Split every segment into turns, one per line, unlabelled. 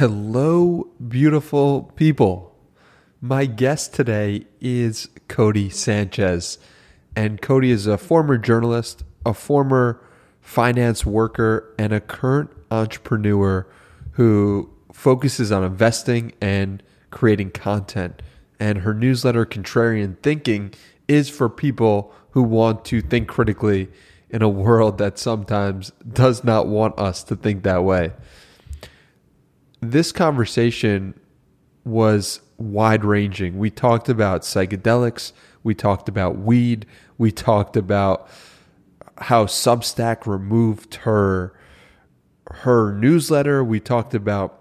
Hello, beautiful people. My guest today is Codie Sanchez. And Codie is a former journalist, a former finance worker, and a current entrepreneur who focuses on investing and creating content. And her newsletter, Contrarian Thinking, is for people who want to think critically in a world that sometimes does not want us to think that way. This conversation was wide ranging. We talked about psychedelics, we talked about weed, we talked about how Substack removed her her newsletter, we talked about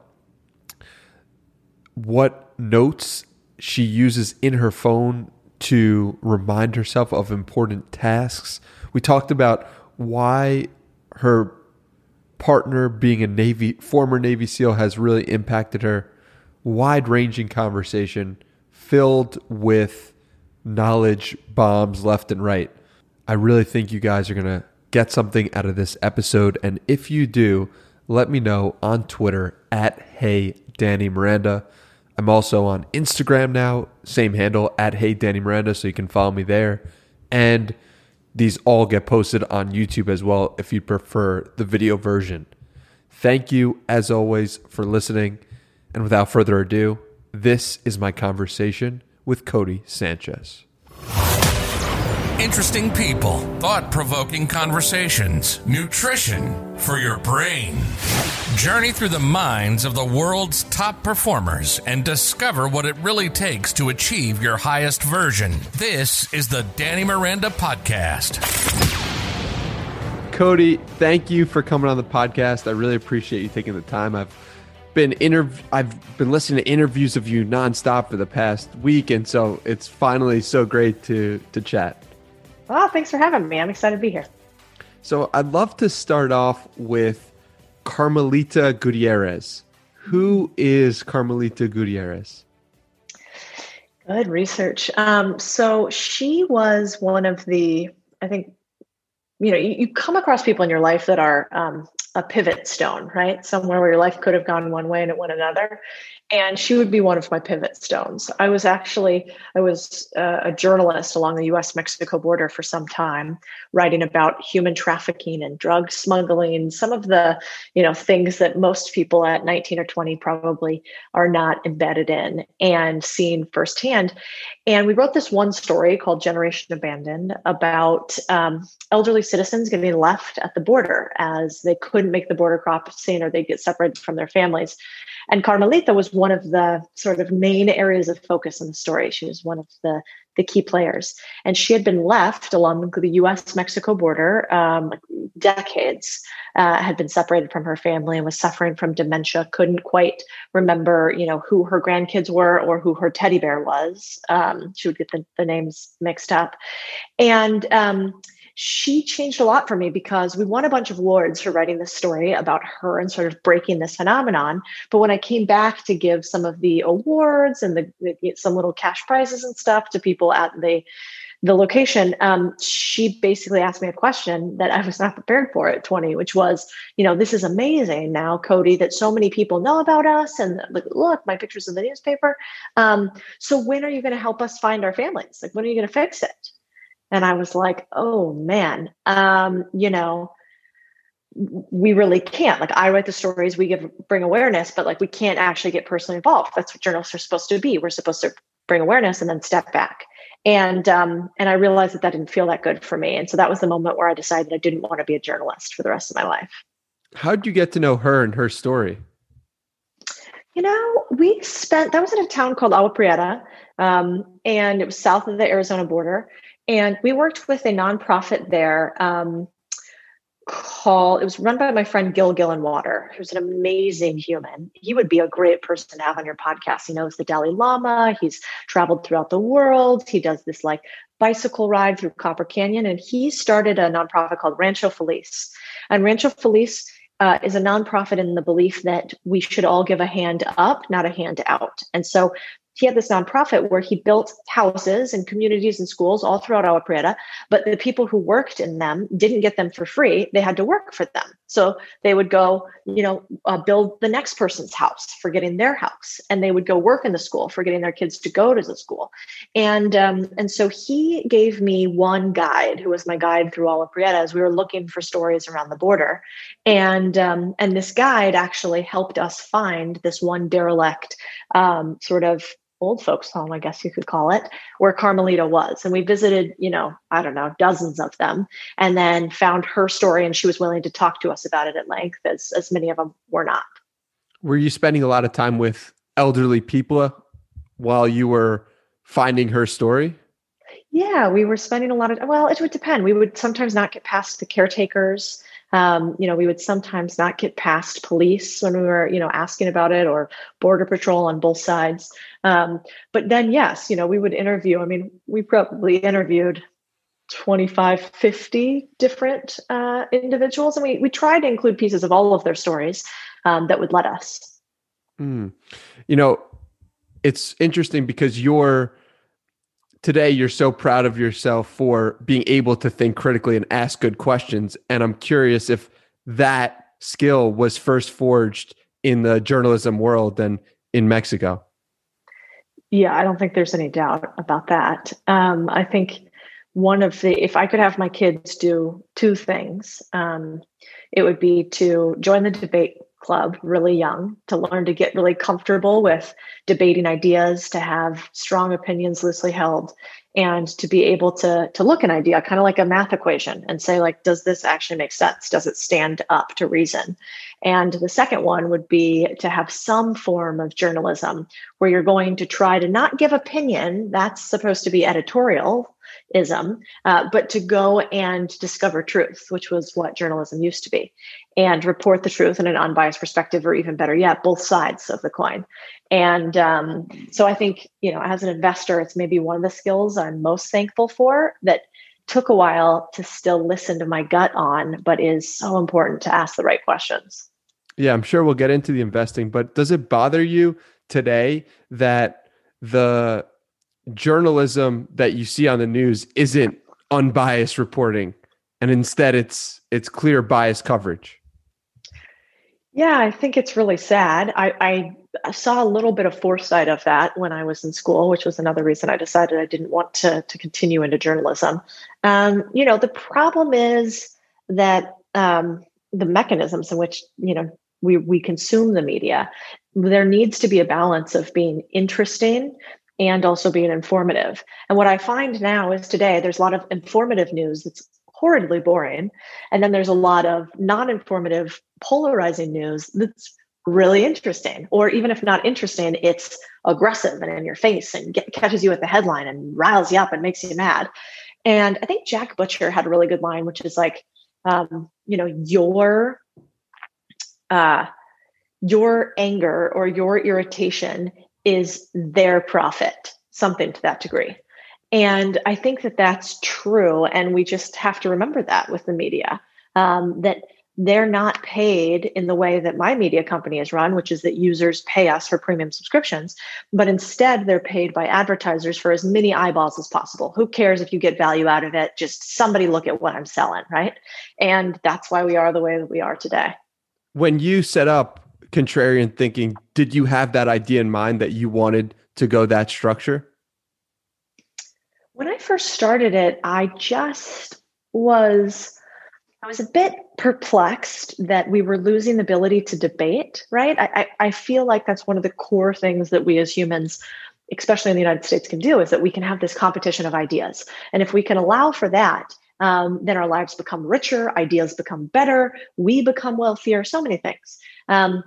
what notes she uses in her phone to remind herself of important tasks. We talked about why her partner being a Navy former Navy SEAL has really impacted her. Wide ranging conversation filled with knowledge bombs left and right. I really think you guys are going to get something out of this episode. And if you do, let me know on Twitter at Hey Danny Miranda. I'm also on Instagram now, same handle at Hey Danny Miranda, so you can follow me there. And these all get posted on YouTube as well if you prefer the video version. Thank you, as always, for listening. And without further ado, this is my conversation with Codie Sanchez.
Interesting people, thought provoking conversations, nutrition for your brain. Journey through the minds of the world's top performers and discover what it really takes to achieve your highest version. This is the Danny Miranda Podcast.
Codie, thank you for coming on the podcast. I really appreciate you taking the time. I've been interv- I've been listening to interviews of you nonstop for the past week, and so it's finally so great to to chat.
Oh, thanks for having me. I'm excited to be here.
So I'd love to start off with Carmelita Gutierrez. Who is Carmelita Gutierrez?
Good research. Um, so she was one of the, I think, you know, you, you come across people in your life that are um, a pivot stone, right? Somewhere where your life could have gone one way and it went another. And she would be one of my pivot stones. I was actually i was uh, a journalist along the us mexico border for some time writing about human trafficking and drug smuggling some of the you know things that most people at 19 or 20 probably are not embedded in and seeing firsthand. And we wrote this one story called generation abandoned about um, elderly citizens getting left at the border as they couldn't make the border crossing or they'd get separated from their families and Carmelita was one of the sort of main areas of focus in the story. She was one of the the key players, and she had been left along the U.S. Mexico border um, decades. Uh, had been separated from her family and was suffering from dementia. Couldn't quite remember, you know, who her grandkids were or who her teddy bear was. Um, she would get the, the names mixed up, and um, she changed a lot for me because we won a bunch of awards for writing this story about her and sort of breaking this phenomenon. But when I came back to give some of the awards and the, the some little cash prizes and stuff to people at the the location, um, she basically asked me a question that I was not prepared for at 20, which was, you know, this is amazing now, Codie, that so many people know about us and look, look my pictures in the newspaper. Um, so when are you going to help us find our families? Like, when are you going to fix it? And i was like oh man. Um, you know we really can't. Like i write the stories we give bring awareness but like we can't actually get personally involved. That's what journalists are supposed to be. We're supposed to bring awareness and then step back. And um, and i realized that that didn't feel that good for me. And so that was the moment where i decided i didn't want to be a journalist for the rest of my life.
How did you get to know her and her story?
You know we spent that was in a town called agua prieta um, and it was south of the arizona border and we worked with a nonprofit there um, called, it was run by my friend Gil Gillenwater, who's an amazing human. He would be a great person to have on your podcast. He knows the Dalai Lama, he's traveled throughout the world, he does this like bicycle ride through Copper Canyon, and he started a nonprofit called Rancho Feliz. And Rancho Feliz uh, is a nonprofit in the belief that we should all give a hand up, not a hand out. And so he had this nonprofit where he built houses and communities and schools all throughout Agua Prieta, but the people who worked in them didn't get them for free. They had to work for them. So they would go, you know, uh, build the next person's house for getting their house, and they would go work in the school for getting their kids to go to the school. And um, and so he gave me one guide, who was my guide through Agua Prieta, as we were looking for stories around the border, and um, and this guide actually helped us find this one derelict um, sort of old folks home, I guess you could call it, where Carmelita was. And we visited, you know, I don't know, dozens of them, and then found her story, and she was willing to talk to us about it at length, as as many of them were not.
Were you spending a lot of time with elderly people while you were finding her story?
Yeah, we were spending a lot of well, it would depend. We would sometimes not get past the caretakers. Um, you know, we would sometimes not get past police when we were, you know, asking about it or border patrol on both sides. Um, but then, yes, you know, we would interview. I mean, we probably interviewed 25, 50 different uh, individuals, and we, we tried to include pieces of all of their stories um, that would let us.
Mm. You know, it's interesting because you're today you're so proud of yourself for being able to think critically and ask good questions. And i'm curious if that skill was first forged in the journalism world and in mexico.
Yeah i don't think there's any doubt about that. Um, i think one of the if i could have my kids do two things um, it would be to join the debate club really young to learn to get really comfortable with debating ideas to have strong opinions loosely held and to be able to to look an idea kind of like a math equation and say like does this actually make sense? Does it stand up to reason? And the second one would be to have some form of journalism where you're going to try to not give opinion that's supposed to be editorial ism, uh, but to go and discover truth, which was what journalism used to be, and report the truth in an unbiased perspective, or even better yet, both sides of the coin. And um, so I think, you know, as an investor, it's maybe one of the skills I'm most thankful for that took a while to still listen to my gut on, but is so important to ask the right questions.
Yeah, I'm sure we'll get into the investing, but does it bother you today that the journalism that you see on the news isn't unbiased reporting and instead it's it's clear bias coverage.
Yeah i think it's really sad. I, I saw a little bit of foresight of that when i was in school which was another reason i decided i didn't want to, to continue into journalism. Um, you know the problem is that um, the mechanisms in which you know we, we consume the media there needs to be a balance of being interesting and also being informative. And what I find now is today there's a lot of informative news that's horridly boring. And then there's a lot of non informative, polarizing news that's really interesting. Or even if not interesting, it's aggressive and in your face and get, catches you at the headline and riles you up and makes you mad. And I think Jack Butcher had a really good line, which is like, um, you know, your uh, your anger or your irritation is their profit, something to that degree. And I think that that's true. And we just have to remember that with the media um, that they're not paid in the way that my media company is run, which is that users pay us for premium subscriptions, but instead they're paid by advertisers for as many eyeballs as possible. Who cares if you get value out of it? Just somebody look at what I'm selling, right? And that's why we are the way that we are today.
When you set up contrarian thinking, did you have that idea in mind that you wanted to go that structure?
When I first started it, I just was I was a bit perplexed that we were losing the ability to debate, right? I, I, I, feel like that's one of the core things that we as humans, especially in the United States, can do is that we can have this competition of ideas. And if we can allow for that, um, then our lives become richer, ideas become better, we become wealthier, so many things. Um,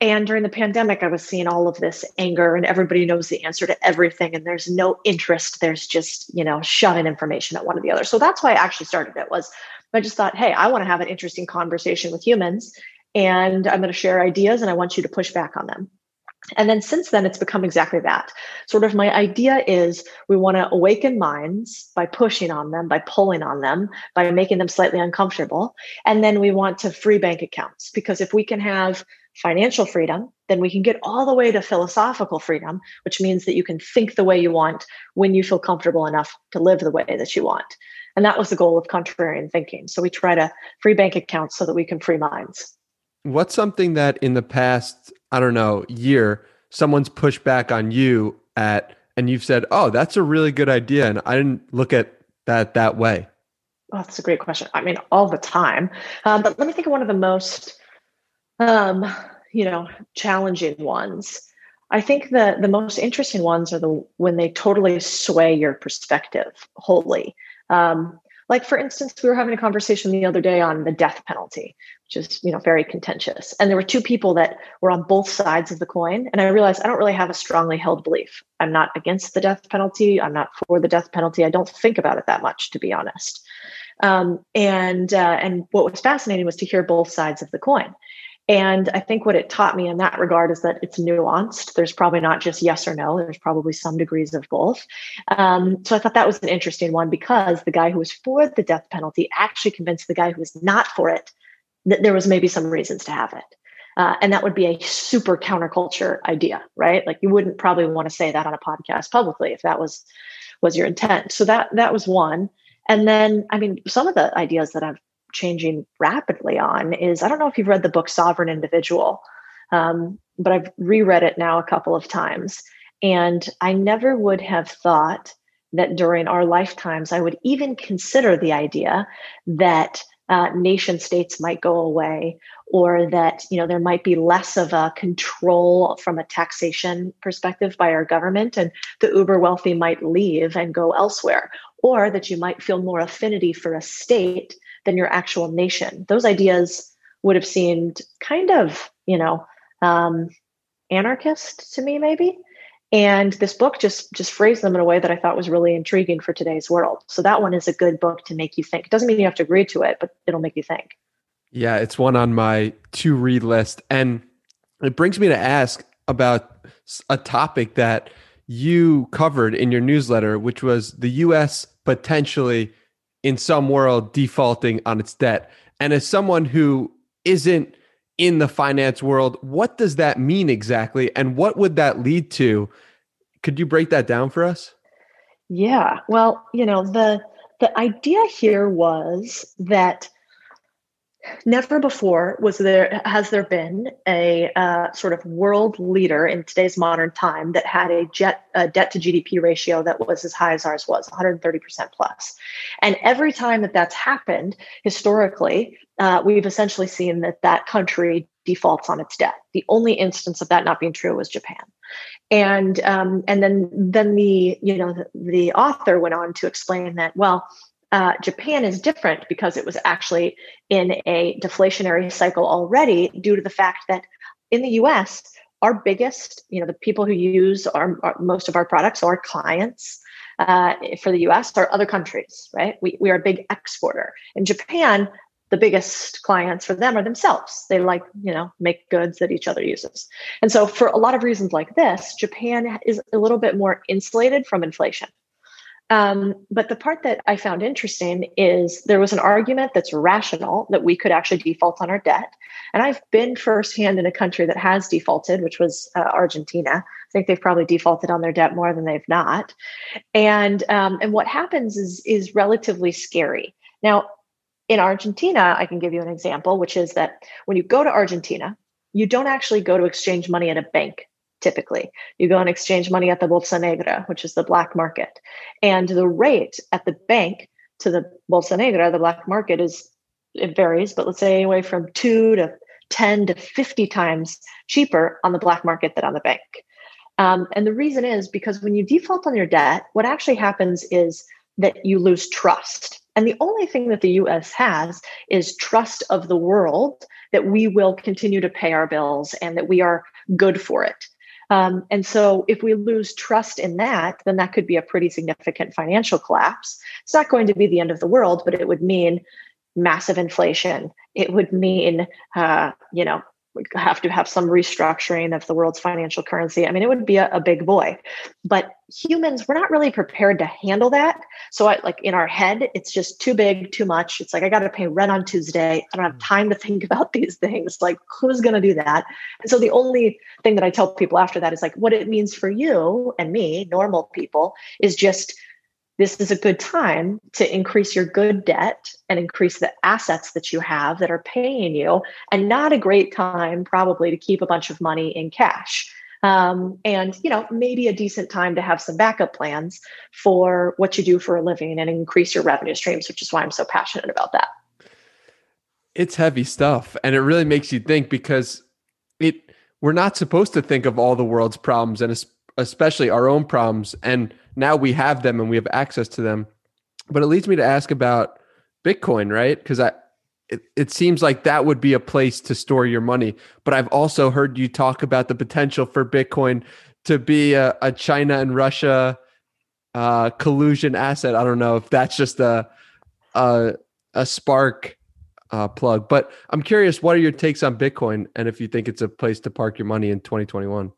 and during the pandemic, I was seeing all of this anger, and everybody knows the answer to everything, and there's no interest. There's just you know shoving information at one or the other. So that's why I actually started it. Was I just thought, hey, I want to have an interesting conversation with humans, and I'm going to share ideas, and I want you to push back on them. And then since then, it's become exactly that. Sort of my idea is we want to awaken minds by pushing on them, by pulling on them, by making them slightly uncomfortable. And then we want to free bank accounts because if we can have financial freedom, then we can get all the way to philosophical freedom, which means that you can think the way you want when you feel comfortable enough to live the way that you want. And that was the goal of contrarian thinking. So we try to free bank accounts so that we can free minds.
What's something that in the past, I don't know, year, someone's pushed back on you at, and you've said, oh, that's a really good idea. And I didn't look at that that way.
Oh, that's a great question. I mean, all the time. Um, but let me think of one of the most, um, you know, challenging ones. I think the the most interesting ones are the when they totally sway your perspective wholly. Um, like for instance, we were having a conversation the other day on the death penalty, which is you know very contentious, and there were two people that were on both sides of the coin. And I realized I don't really have a strongly held belief. I'm not against the death penalty. I'm not for the death penalty. I don't think about it that much, to be honest. Um, and uh, and what was fascinating was to hear both sides of the coin. And I think what it taught me in that regard is that it's nuanced. There's probably not just yes or no, there's probably some degrees of both. Um, so I thought that was an interesting one because the guy who was for the death penalty actually convinced the guy who was not for it that there was maybe some reasons to have it. Uh, and that would be a super counterculture idea, right? Like you wouldn't probably want to say that on a podcast publicly if that was was your intent. So that that was one. And then, I mean, some of the ideas that I've changing rapidly on is I don't know if you've read the book Sovereign Individual, um, but I've reread it now a couple of times. And I never would have thought that during our lifetimes, I would even consider the idea that uh, nation states might go away or that you know there might be less of a control from a taxation perspective by our government and the uber wealthy might leave and go elsewhere or that you might feel more affinity for a state than your actual nation. Those ideas would have seemed kind of, you know, um, anarchist to me, maybe. And this book just just phrased them in a way that I thought was really intriguing for today's world. So that one is a good book to make you think. It doesn't mean you have to agree to it, but it'll make you think.
Yeah, it's one on my to read list, and it brings me to ask about a topic that you covered in your newsletter, which was the U.S. potentially in some world defaulting on its debt. And as someone who isn't in the finance world, what does that mean exactly? And what would that lead to? Could you break that down for us?
Yeah. Well, you know, the the idea here was that Never before was there has there been a uh, sort of world leader in today's modern time that had a jet debt to GDP ratio that was as high as ours was 130 percent plus, and every time that that's happened historically, uh, we've essentially seen that that country defaults on its debt. The only instance of that not being true was Japan, and um, and then then the you know the, the author went on to explain that well uh, Japan is different because it was actually in a deflationary cycle already due to the fact that in the US, our biggest, you know, the people who use our, our most of our products, our clients uh, for the US are other countries, right? We, we are a big exporter. In Japan, the biggest clients for them are themselves. They like, you know, make goods that each other uses. And so for a lot of reasons like this, Japan is a little bit more insulated from inflation. Um, but the part that I found interesting is there was an argument that's rational that we could actually default on our debt. And I've been firsthand in a country that has defaulted, which was uh, Argentina. I think they've probably defaulted on their debt more than they've not. And um, and what happens is is relatively scary. Now, in Argentina, I can give you an example, which is that when you go to Argentina, you don't actually go to exchange money at a bank typically. You go and exchange money at the Bolsa Negra, which is the black market. And the rate at the bank to the Bolsa Negra, the black market, is it varies, but let's say anyway from two to 10 to 50 times cheaper on the black market than on the bank. Um, and the reason is because when you default on your debt, what actually happens is that you lose trust. And the only thing that the US has is trust of the world that we will continue to pay our bills and that we are good for it. Um, and so, if we lose trust in that, then that could be a pretty significant financial collapse. It's not going to be the end of the world, but it would mean massive inflation. It would mean, uh, you know, have to have some restructuring of the world's financial currency. I mean, it would be a, a, big boy. But humans, we're not really prepared to handle that. So, I, like in our head, it's just too big, too much. It's like I got to pay rent on Tuesday. I don't have hmm. time to think about these things. Like, who's going to do that? And so, the only thing that I tell people after that is like, what it means for you and me, normal people, is just this is a good time to increase your good debt and increase the assets that you have that are paying you, and not a great time probably to keep a bunch of money in cash. Um, and you know maybe a decent time to have some backup plans for what you do for a living and increase your revenue streams, which is why I'm so passionate about that.
It's heavy stuff, and it really makes you think because it we're not supposed to think of all the world's problems and especially our own problems and now we have them and we have access to them. But it leads me to ask about Bitcoin, right? Because I it, it seems like that would be a place to store your money. But I've also heard you talk about the potential for Bitcoin to be a, a China and Russia uh, collusion asset. I don't know if that's just a a, a spark uh, plug, but I'm curious. What are your takes on Bitcoin, and if you think it's a place to park your money in 2021?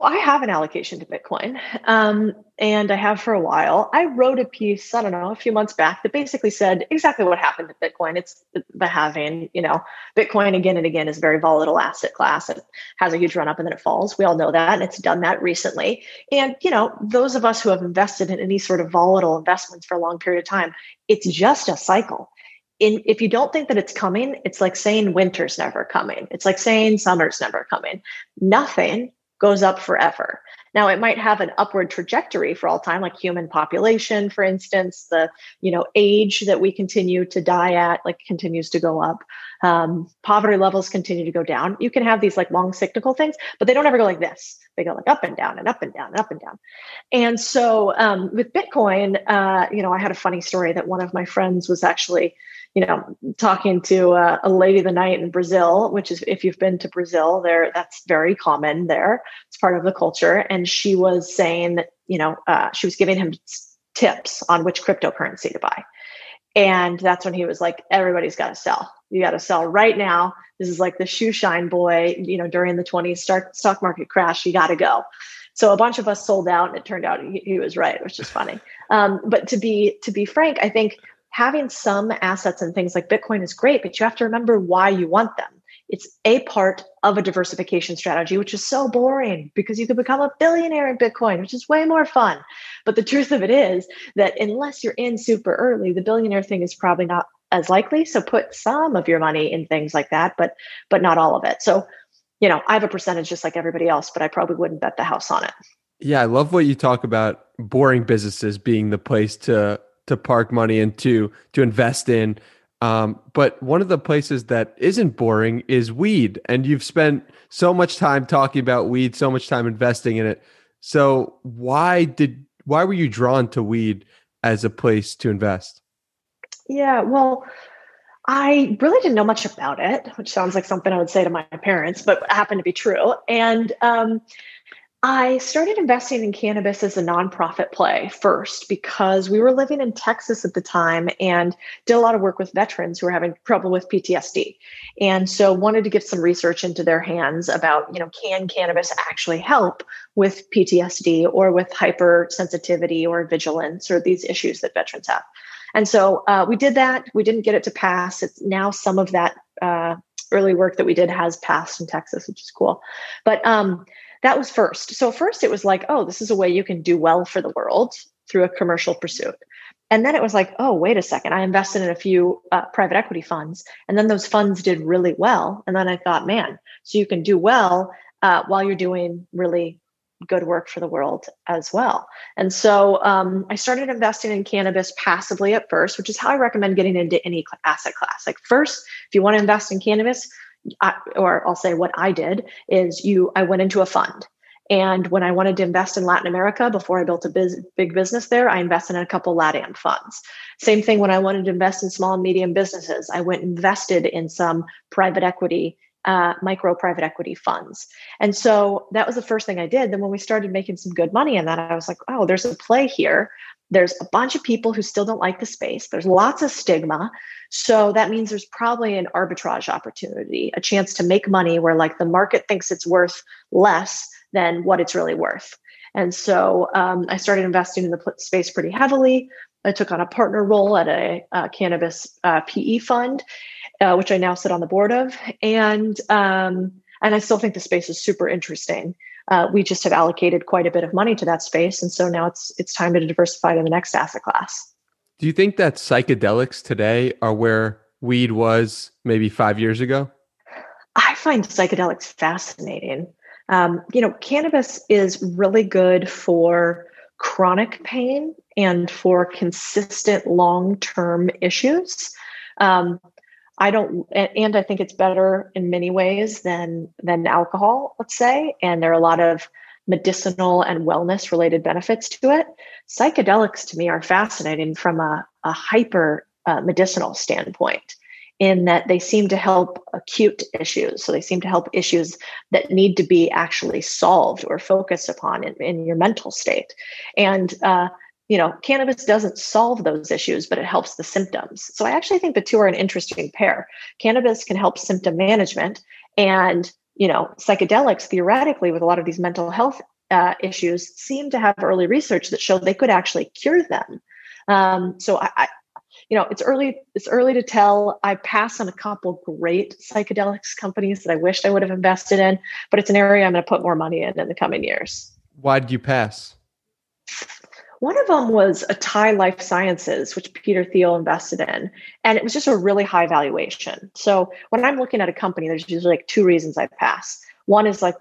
I have an allocation to Bitcoin, um, and I have for a while. I wrote a piece, I don't know, a few months back that basically said exactly what happened to Bitcoin. It's the halving. You know, Bitcoin again and again is a very volatile asset class. It has a huge run up and then it falls. We all know that, and it's done that recently. And you know, those of us who have invested in any sort of volatile investments for a long period of time, it's just a cycle. In, if you don't think that it's coming, it's like saying winter's never coming. It's like saying summer's never coming. Nothing goes up forever. Now it might have an upward trajectory for all time, like human population, for instance, the you know age that we continue to die at, like continues to go up. Um, poverty levels continue to go down. You can have these like long cyclical things, but they don't ever go like this. They go like up and down and up and down and up and down. And so um, with Bitcoin, uh, you know, I had a funny story that one of my friends was actually you know, talking to a, lady of the night in Brazil, which is if you've been to Brazil, there that's very common there. It's part of the culture, and she was saying you know uh, she was giving him tips on which cryptocurrency to buy, and that's when he was like, "Everybody's got to sell. You got to sell right now. This is like the shoe shine boy, you know, during the 20s stock stock market crash. You got to go." So a bunch of us sold out, and it turned out he, he was right, which is funny. Um, but to be to be frank, I think having some assets and things like Bitcoin is great, but you have to remember why you want them. It's a part of a diversification strategy, which is so boring because you could become a billionaire in Bitcoin, which is way more fun. But the truth of it is that unless you're in super early, the billionaire thing is probably not as likely. So put some of your money in things like that, but but not all of it. So, you know, I have a percentage just like everybody else, but I probably wouldn't bet the house on it.
Yeah, I love what you talk about boring businesses being the place to to park money into to invest in. Um, but one of the places that isn't boring is weed, and you've spent so much time talking about weed, so much time investing in it. So why did why were you drawn to weed as a place to invest?
Yeah, well, I really didn't know much about it, which sounds like something I would say to my parents, but happened to be true. And um, I started investing in cannabis as a nonprofit play first because we were living in Texas at the time and did a lot of work with veterans who were having trouble with PTSD. And so wanted to get some research into their hands about, you know, can cannabis actually help with PTSD or with hypersensitivity or vigilance or these issues that veterans have. And so uh, we did that. We didn't get it to pass. It's now some of that uh, early work that we did has passed in Texas, which is cool. But um, that was first. So first it was like, oh, this is a way you can do well for the world through a commercial pursuit. And then it was like, oh, wait a second. I invested in a few uh, private equity funds, and then those funds did really well. And then I thought, man, so you can do well uh, while you're doing really good work for the world as well. And so um, I started investing in cannabis passively at first, which is how I recommend getting into any asset class. Like, first, if you want to invest in cannabis, I, or I'll say what I did is you I went into a fund. And when I wanted to invest in Latin America before I built a biz, big business there, I invested in a couple LATAM funds. Same thing when I wanted to invest in small and medium businesses. I went invested in some private equity, uh, micro private equity funds. And so that was the first thing I did. Then when we started making some good money in that, I was like, oh, there's a play here. There's a bunch of people who still don't like the space. There's lots of stigma. So that means there's probably an arbitrage opportunity, a chance to make money where like the market thinks it's worth less than what it's really worth. And so um, I started investing in the space pretty heavily. I took on a partner role at a, a cannabis uh, PE fund, uh, which I now sit on the board of, and um, and I still think the space is super interesting. Uh, we just have allocated quite a bit of money to that space, and so now it's it's time to diversify to the next asset class.
Do you think that psychedelics today are where weed was maybe five years ago?
I find psychedelics fascinating. Um, you know, cannabis is really good for chronic pain and for consistent long term issues. Um, I don't, and I think it's better in many ways than than alcohol, let's say. And there are a lot of medicinal and wellness related benefits to it. Psychedelics to me are fascinating from a, a hyper uh, medicinal standpoint in that they seem to help acute issues. So they seem to help issues that need to be actually solved or focused upon in, in your mental state. And, uh, you know, cannabis doesn't solve those issues, but it helps the symptoms. So I actually think the two are an interesting pair. Cannabis can help symptom management, and, you know, psychedelics theoretically, with a lot of these mental health uh, issues, seem to have early research that showed they could actually cure them. Um, so I, you know it's early it's early to tell i pass on a couple great psychedelics companies that i wished i would have invested in but it's an area i'm going to put more money in in the coming years
why did you pass
one of them was ATAI Life Sciences, which Peter Thiel invested in. And it was just a really high valuation. So when I'm looking at a company, there's usually like two reasons I pass. One is like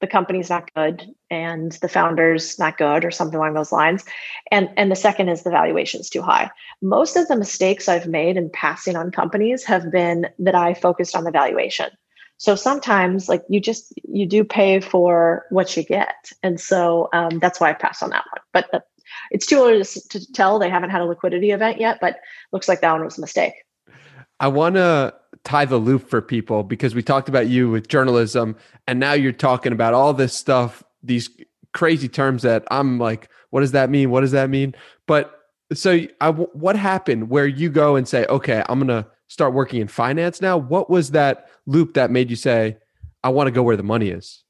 the company's not good and the founder's not good or something along those lines and and the second is the valuation's too high most of the mistakes i've made in passing on companies have been that i focused on the valuation so sometimes like you just you do pay for what you get and so um, that's why i passed on that one but the, it's too early to, to tell they haven't had a liquidity event yet but looks like that one was a mistake
I want to tie the loop for people because we talked about you with journalism and now you're talking about all this stuff, these crazy terms that I'm like, what does that mean? What does that mean? But so I, what happened where you go and say, okay, I'm to start working in finance now? What was that loop that made you say, I want to go where the money is?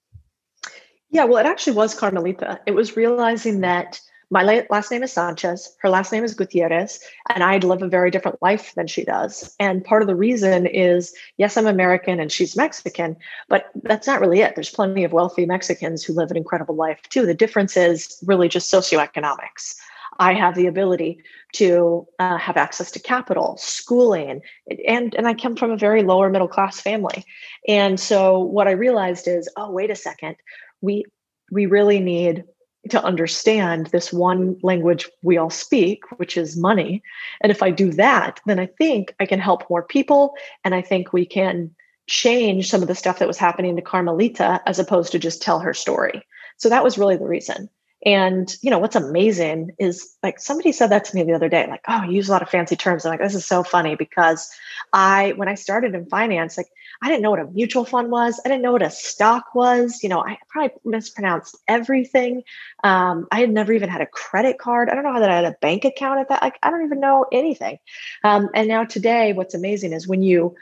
Yeah, well, it actually was Carmelita. It was realizing that my last name is Sanchez, her last name is Gutierrez, and I'd live a very different life than she does. And part of the reason is yes, I'm American and she's Mexican, but that's not really it. There's plenty of wealthy Mexicans who live an incredible life too. The difference is really just socioeconomics. I have the ability to uh, have access to capital, schooling, and and I come from a very lower middle class family. And so what I realized is, oh, wait a second, we we really need to understand this one language we all speak, which is money. And if I do that, then I think I can help more people. And I think we can change some of the stuff that was happening to Carmelita as opposed to just tell her story. So that was really the reason. And you know what's amazing is like somebody said that to me the other day, like, "Oh, you use a lot of fancy terms." I'm like, "This is so funny because I, when I started in finance, like I didn't know what a mutual fund was. I didn't know what a stock was. You know, I probably mispronounced everything. Um, I had never even had a credit card. I don't know how that I had a bank account at that. Like, I don't even know anything. Um, and now today, what's amazing is when you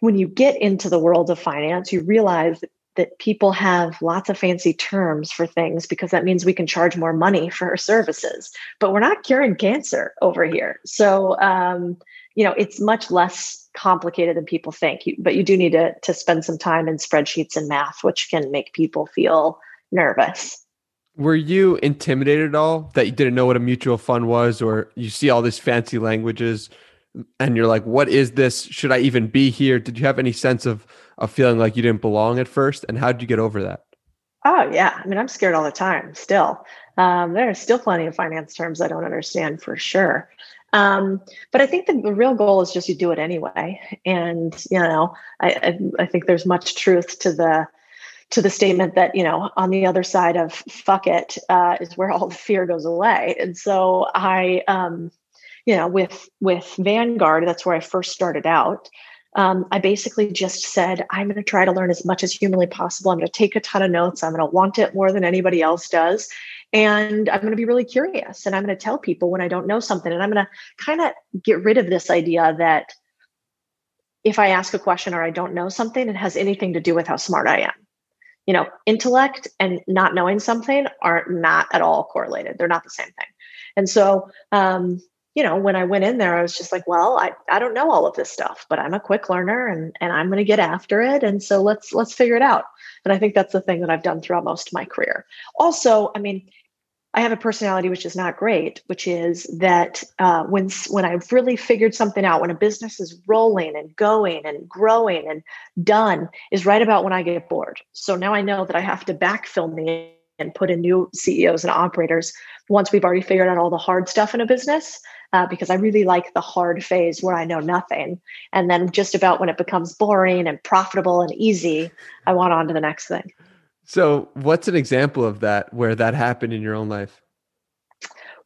when you get into the world of finance, you realize that people have lots of fancy terms for things because that means we can charge more money for our services. But we're not curing cancer over here. So, um, you know, it's much less complicated than people think. but you do need to, to spend some time in spreadsheets and math, which can make people feel nervous.
Were you intimidated at all that you didn't know what a mutual fund was, or you see all these fancy languages and you're like, what is this? Should I even be here? Did you have any sense of, of feeling like you didn't belong at first? And how did you get over that?
Oh, yeah. I mean, I'm scared all the time still. Um, there are still plenty of finance terms I don't understand for sure. Um, but I think the, the, real goal is just you do it anyway. And you know, I, I, I think there's much truth to the to the statement that you know on the other side of fuck it uh, is where all the fear goes away. And so I, um, you know, with with Vanguard, that's where I first started out. Um, I basically just said, I'm going to try to learn as much as humanly possible. I'm going to take a ton of notes. I'm going to want it more than anybody else does. And I'm going to be really curious. And I'm going to tell people when I don't know something. And I'm going to kind of get rid of this idea that if I ask a question or I don't know something, it has anything to do with how smart I am. You know, intellect and not knowing something are not at all correlated. They're not the same thing. And so, um, you know, when I went in there, I was just like, well, I, I don't know all of this stuff, but I'm a quick learner and, and I'm going to get after it. And so let's, let's figure it out. And I think that's the thing that I've done throughout most of my career. Also, I mean, I have a personality which is not great, which is that uh, when when I've really figured something out, when a business is rolling and going and growing and done, is right about when I get bored. So now I know that I have to backfill me and put in new CEOs and operators once we've already figured out all the hard stuff in a business uh, because I really like the hard phase where I know nothing. And then just about when it becomes boring and profitable and easy, I want on to the next thing.
So, what's an example of that where that happened in your own life?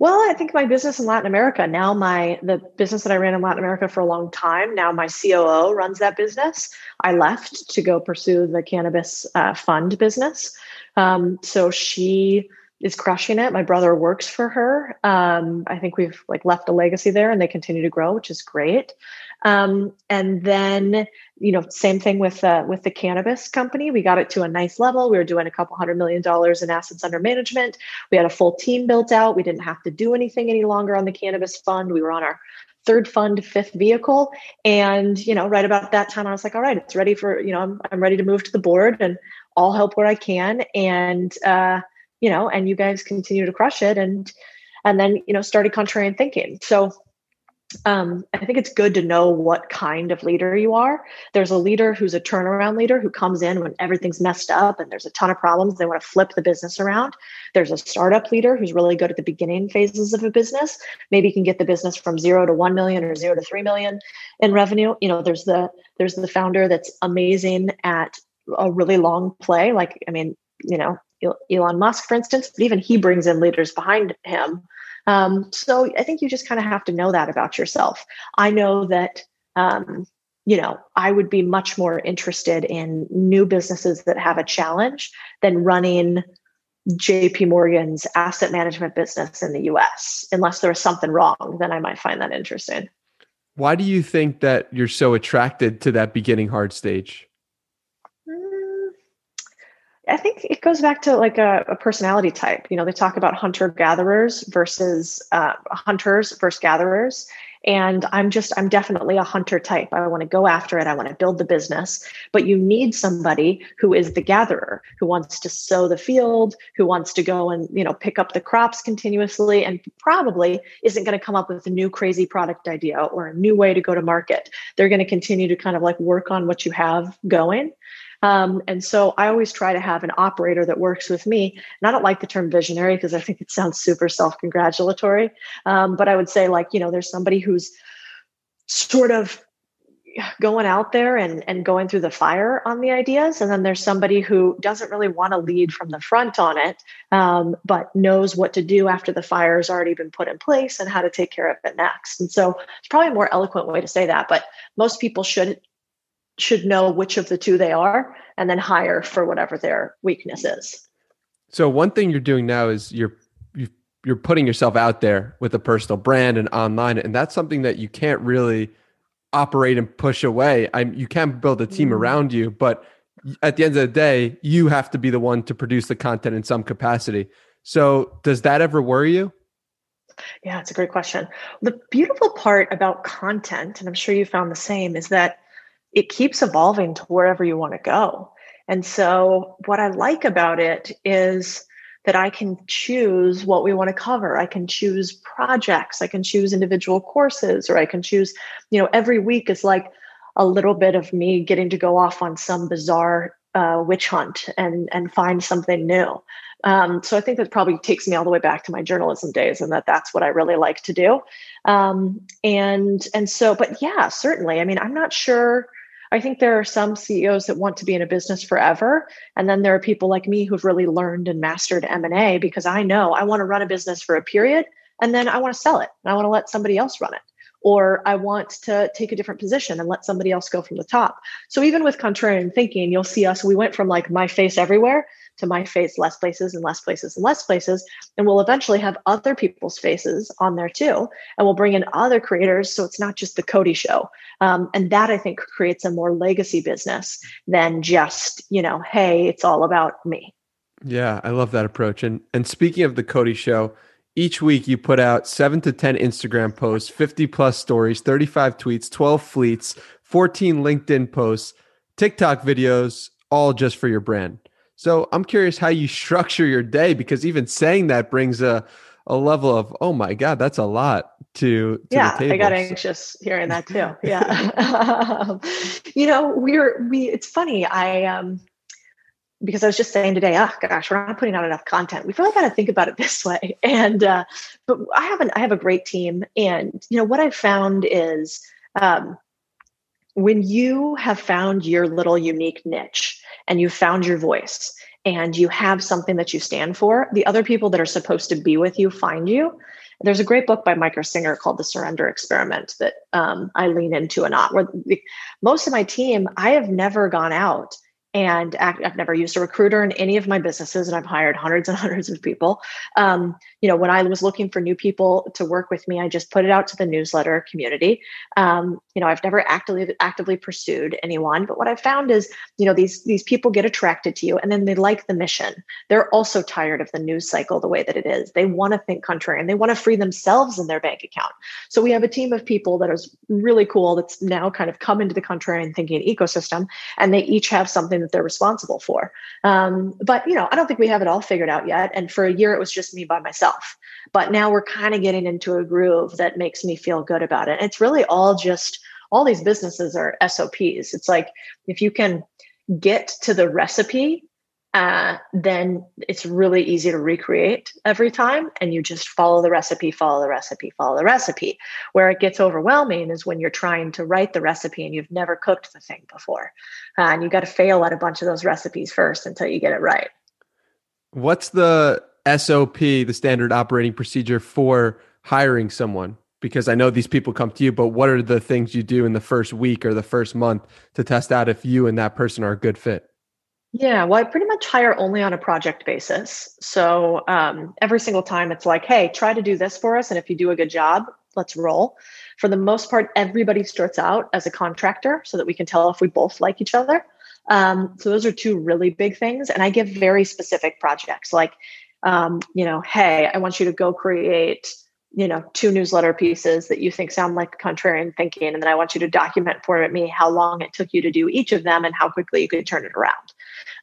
Well, I think my business in Latin America now, my the business that I ran in Latin America for a long time. Now my COO runs that business. I left to go pursue the cannabis uh, fund business. Um, so she is crushing it. My brother works for her. Um, I think we've like left a legacy there, and they continue to grow, which is great. Um, and then you know, same thing with uh, with the cannabis company. We got it to a nice level. We were doing a couple hundred million dollars in assets under management. We had a full team built out. We didn't have to do anything any longer on the cannabis fund. We were on our third fund, fifth vehicle. And, you know, right about that time, I was like, all right, it's ready for, you know, I'm, I'm ready to move to the board and I'll help where I can. And, uh, you know, and you guys continue to crush it. And, and then, you know, started contrarian thinking. So um, I think it's good to know what kind of leader you are. There's a leader who's a turnaround leader who comes in when everything's messed up and there's a ton of problems. They want to flip the business around. There's a startup leader who's really good at the beginning phases of a business. Maybe can get the business from zero to one million or zero to three million in revenue. You know, there's the there's the founder that's amazing at a really long play. Like, I mean, you know, Elon Musk, for instance, but even he brings in leaders behind him. Um, so I think you just kind of have to know that about yourself. I know that, um, you know, I would be much more interested in new businesses that have a challenge than running JP Morgan's asset management business in the US. Unless there was something wrong, then I might find that interesting.
Why do you think that you're so attracted to that beginning hard stage?
I think it goes back to like a, a personality type. You know, they talk about hunter gatherers versus uh, hunters versus gatherers. And I'm just, I'm definitely a hunter type. I want to go after it. I want to build the business. But you need somebody who is the gatherer, who wants to sow the field, who wants to go and, you know, pick up the crops continuously and probably isn't going to come up with a new crazy product idea or a new way to go to market. They're going to continue to kind of like work on what you have going. Um, and so I always try to have an operator that works with me. And I don't like the term visionary because I think it sounds super self congratulatory. Um, but I would say, like, you know, there's somebody who's sort of going out there and, and going through the fire on the ideas. And then there's somebody who doesn't really want to lead from the front on it, um, but knows what to do after the fire has already been put in place and how to take care of it next. And so it's probably a more eloquent way to say that, but most people should should know which of the two they are and then hire for whatever their weakness is.
So one thing you're doing now is you're you're putting yourself out there with a personal brand and online and that's something that you can't really operate and push away. I you can build a team mm. around you, but at the end of the day, you have to be the one to produce the content in some capacity. So, does that ever worry you?
Yeah, it's a great question. The beautiful part about content, and I'm sure you found the same, is that it keeps evolving to wherever you want to go. And so, what I like about it is that I can choose what we want to cover. I can choose projects, I can choose individual courses, or I can choose, you know, every week is like a little bit of me getting to go off on some bizarre uh, witch hunt and and find something new. Um, so I think that probably takes me all the way back to my journalism days, and that that's what I really like to do. Um, and and so, but yeah, certainly. I mean, I'm not sure I think there are some CEOs that want to be in a business forever, and then there are people like me who've really learned and mastered M and A because I know I want to run a business for a period, and then I want to sell it, and I want to let somebody else run it. or I want to take a different position and let somebody else go from the top. So even with contrarian thinking, you'll see us, we went from like my face everywhere to my face less places and less places and less places. And we'll eventually have other people's faces on there too. And we'll bring in other creators. So it's not just the Codie show. Um, and that I think creates a more legacy business than just, you know, hey, it's all about me.
Yeah, I love that approach. And and speaking of the Codie show, each week you put out seven to 10 Instagram posts, 50 plus stories, 35 tweets, 12 fleets, 14 LinkedIn posts, TikTok videos, all just for your brand. So I'm curious how you structure your day because even saying that brings a, a level of, oh my God, that's a lot to, to
yeah, I got anxious hearing that too. Yeah. you know, we're, we, it's funny. I, um, because I was just saying today, oh gosh, we're not putting out enough content. We've really got to think about it this way. And uh, but I have an I have a great team, and you know what I've found is um, when you have found your little unique niche and you've found your voice and you have something that you stand for, the other people that are supposed to be with you find you. There's a great book by Michael Singer called The Surrender Experiment that um, I lean into a lot. Where the, most of my team, I have never gone out and I've never used a recruiter in any of my businesses, and I've hired hundreds and hundreds of people. Um, you know, when I was looking for new people to work with me, I just put it out to the newsletter community. Um, you know, I've never actively actively pursued anyone, but what I've found is, you know, these these people get attracted to you, and then they like the mission. They're also tired of the news cycle the way that it is. They want to think contrary, and they want to free themselves in their bank account. So we have a team of people that is really cool. That's now kind of come into the contrarian thinking ecosystem, and they each have something that they're responsible for. Um, but you know, I don't think we have it all figured out yet. And for a year, it was just me by myself. But now we're kind of getting into a groove that makes me feel good about it. It's really all just all these businesses are SOPs. It's like if you can get to the recipe uh, then it's really easy to recreate every time. And you just follow the recipe, follow the recipe, follow the recipe. Where it gets overwhelming is when you're trying to write the recipe and you've never cooked the thing before. Uh, and you got to fail at a bunch of those recipes first until you get it right.
What's the SOP, the standard operating procedure for hiring someone? Because I know these people come to you, but what are the things you do in the first week or the first month to test out if you and that person are a good fit?
Yeah, well, I pretty much hire only on a project basis. So um, every single time it's like, hey, try to do this for us. And if you do a good job, let's roll. For the most part, everybody starts out as a contractor so that we can tell if we both like each other. Um, so those are two really big things. And I give very specific projects like, um, you know, hey, I want you to go create you know two newsletter pieces that you think sound like contrarian thinking and then i want you to document for me how long it took you to do each of them and how quickly you could turn it around.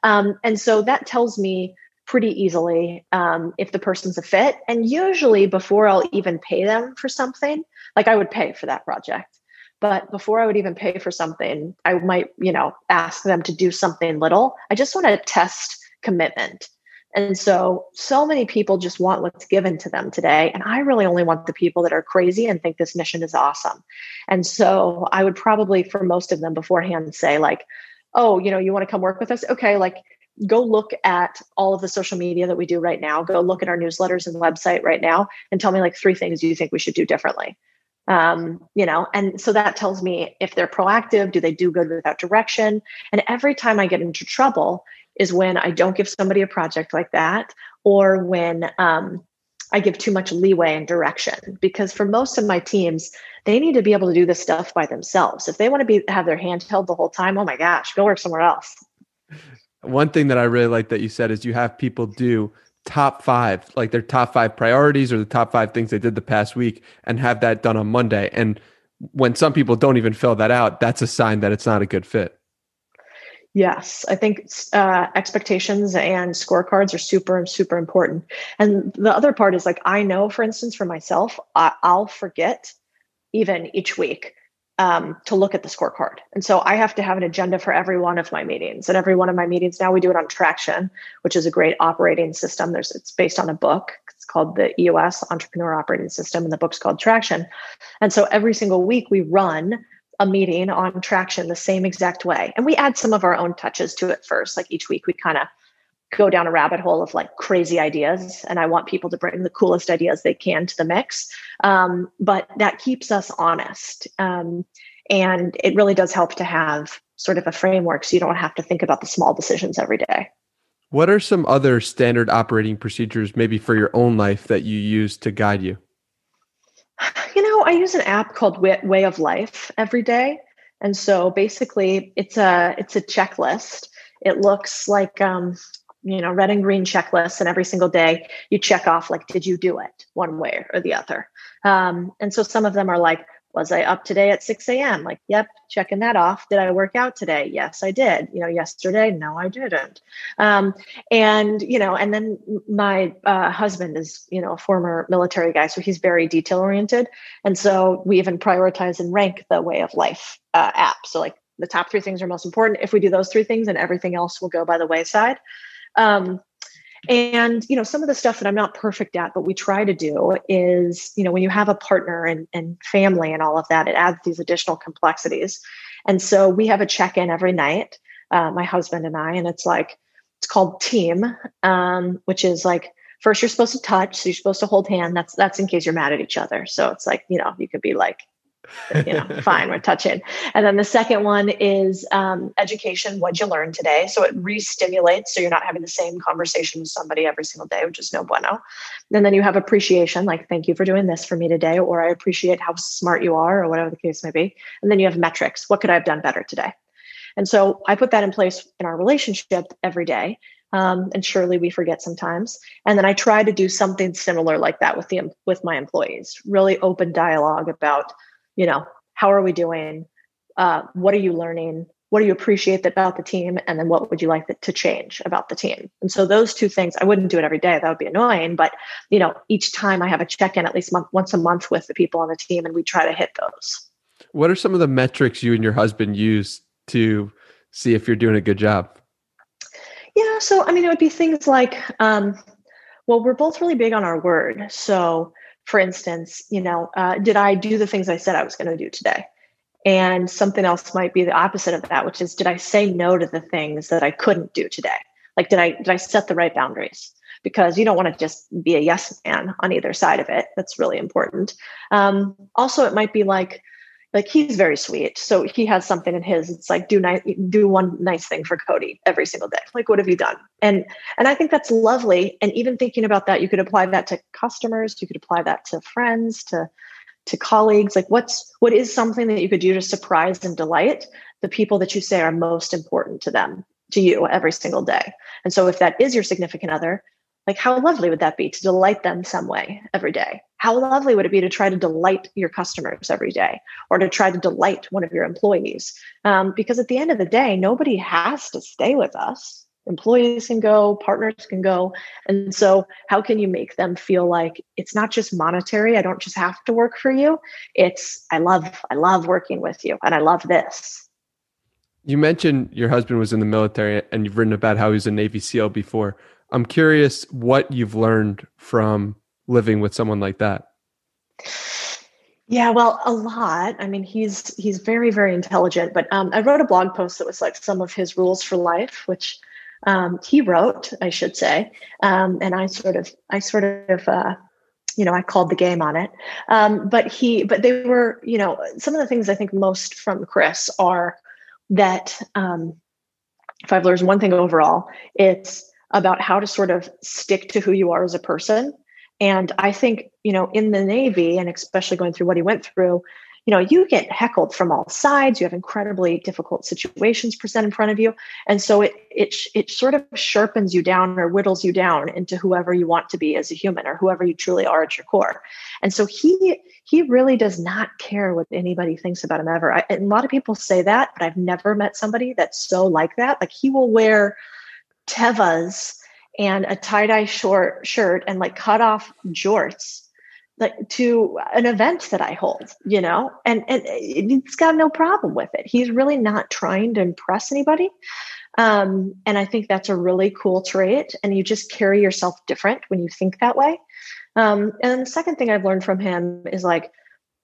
Um, and so that tells me pretty easily um, if the person's a fit. And usually before i'll even pay them for something like i would pay for that project. But before i would even pay for something i might you know ask them to do something little. I just want to test commitment and so, so many people just want what's given to them today. And I really only want the people that are crazy and think this mission is awesome. And so, I would probably, for most of them beforehand, say, like, oh, you know, you want to come work with us? Okay, like, go look at all of the social media that we do right now. Go look at our newsletters and website right now and tell me like three things you think we should do differently. Um, you know, and so that tells me if they're proactive, do they do good without direction? And every time I get into trouble, is when I don't give somebody a project like that or when um, I give too much leeway and direction. Because for most of my teams, they need to be able to do this stuff by themselves. If they want to be have their hand held the whole time, oh my gosh, go work somewhere else.
One thing that I really like that you said is you have people do top five, like their top five priorities or the top five things they did the past week and have that done on Monday. And when some people don't even fill that out, that's a sign that it's not a good fit.
Yes, I think uh, expectations and scorecards are super, super important. And the other part is like, I know, for instance, for myself, I- will forget even each week um, to look at the scorecard. And so I have to have an agenda for every one of my meetings. And every one of my meetings now we do it on Traction, which is a great operating system. There's it's based on a book. It's called the EOS Entrepreneur Operating System, and the book's called Traction. And so every single week we run a meeting on traction the same exact way. And we add some of our own touches to it first. Like each week, we kind of go down a rabbit hole of like crazy ideas and i want people to bring the coolest ideas they can to the mix um, but that keeps us honest um, and it really does help to have sort of a framework so you don't have to think about the small decisions every day
what are some other standard operating procedures maybe for your own life that you use to guide you
you know i use an app called way of life every day. And so basically it's a it's a checklist. It looks like um, you know red and green checklists and every single day you check off like did you do it one way or the other? Um, and so some of them are like was i up today at 6 a.m like yep checking that off. Did i work out today? Yes i did. You know yesterday? No i didn't. Um, and you know and then my uh, husband is you know a former military guy so he's very detail oriented. And so we even prioritize and rank the way of life uh, app. So like the top three things are most important. If we do those three things and everything else will go by the wayside. Um, and you know some of the stuff that i'm not perfect at but we try to do is you know when you have a partner and, and family and all of that it adds these additional complexities. And so we have a check-in every night uh, my husband and i and it's like it's called team um, which is like first you're supposed to touch so you're supposed to hold hand. That's that's in case you're mad at each other. So it's like you know you could be like you know, fine, we're touching. And then the second one is um, education. What'd you learn today? So it re-stimulates, so you're not having the same conversation with somebody every single day, which is no bueno. And then you have appreciation, like thank you for doing this for me today, or I appreciate how smart you are, or whatever the case may be. And then you have metrics. What could I have done better today? And so I put that in place in our relationship every day. Um, and surely we forget sometimes. And then I try to do something similar like that with the with my employees. Really open dialogue about you know, how are we doing? Uh, what are you learning? What do you appreciate about the team? And then what would you like to change about the team? And so those two things, I wouldn't do it every day. That would be annoying. But, you know, each time I have a check in at least month, once a month with the people on the team and we try to hit those.
What are some of the metrics you and your husband use to see if you're doing a good job?
Yeah. So, I mean, it would be things like, um, well, we're both really big on our word. So, for instance, you know, uh, did I do the things I said I was going to do today? And something else might be the opposite of that, which is did I say no to the things that I couldn't do today? Like did I did I set the right boundaries? Because you don't want to just be a yes man on either side of it. That's really important. Um, also, it might be like like he's very sweet. So he has something in his it's like do nice do one nice thing for Codie every single day. Like what have you done? And and i think that's lovely. And even thinking about that you could apply that to customers you could apply that to friends to to colleagues. Like what's what is something that you could do to surprise and delight the people that you say are most important to them to you every single day? And so if that is your significant other like, how lovely would that be to delight them some way every day? How lovely would it be to try to delight your customers every day or to try to delight one of your employees? Um, because at the end of the day, nobody has to stay with us. Employees can go, partners can go. And so, how can you make them feel like it's not just monetary? I don't just have to work for you. It's, I love, I love working with you and I love this.
You mentioned your husband was in the military and you've written about how he was a Navy SEAL before. I'm curious what you've learned from living with someone like that.
Yeah, well, a lot. I mean, he's he's very very intelligent. But um, I wrote a blog post that was like some of his rules for life, which um, he wrote, I should say, um, and I sort of I sort of uh, you know I called the game on it. Um, but he but they were you know some of the things I think most from Chris are that um, if I've learned one thing overall, it's about how to sort of stick to who you are as a person. And I think, you know, in the Navy, and especially going through what he went through, you know, you get heckled from all sides. You have incredibly difficult situations present in front of you, and so it it it sort of sharpens you down or whittles you down into whoever you want to be as a human or whoever you truly are at your core. And so he he really does not care what anybody thinks about him ever. I, and a lot of people say that, but I've never met somebody that's so like that. Like he will wear Tevas and a tie-dye short shirt and like cut off jorts like to an event that I hold, you know, and and he's got no problem with it. He's really not trying to impress anybody. Um, and I think that's a really cool trait. And you just carry yourself different when you think that way. Um, and the second thing I've learned from him is like,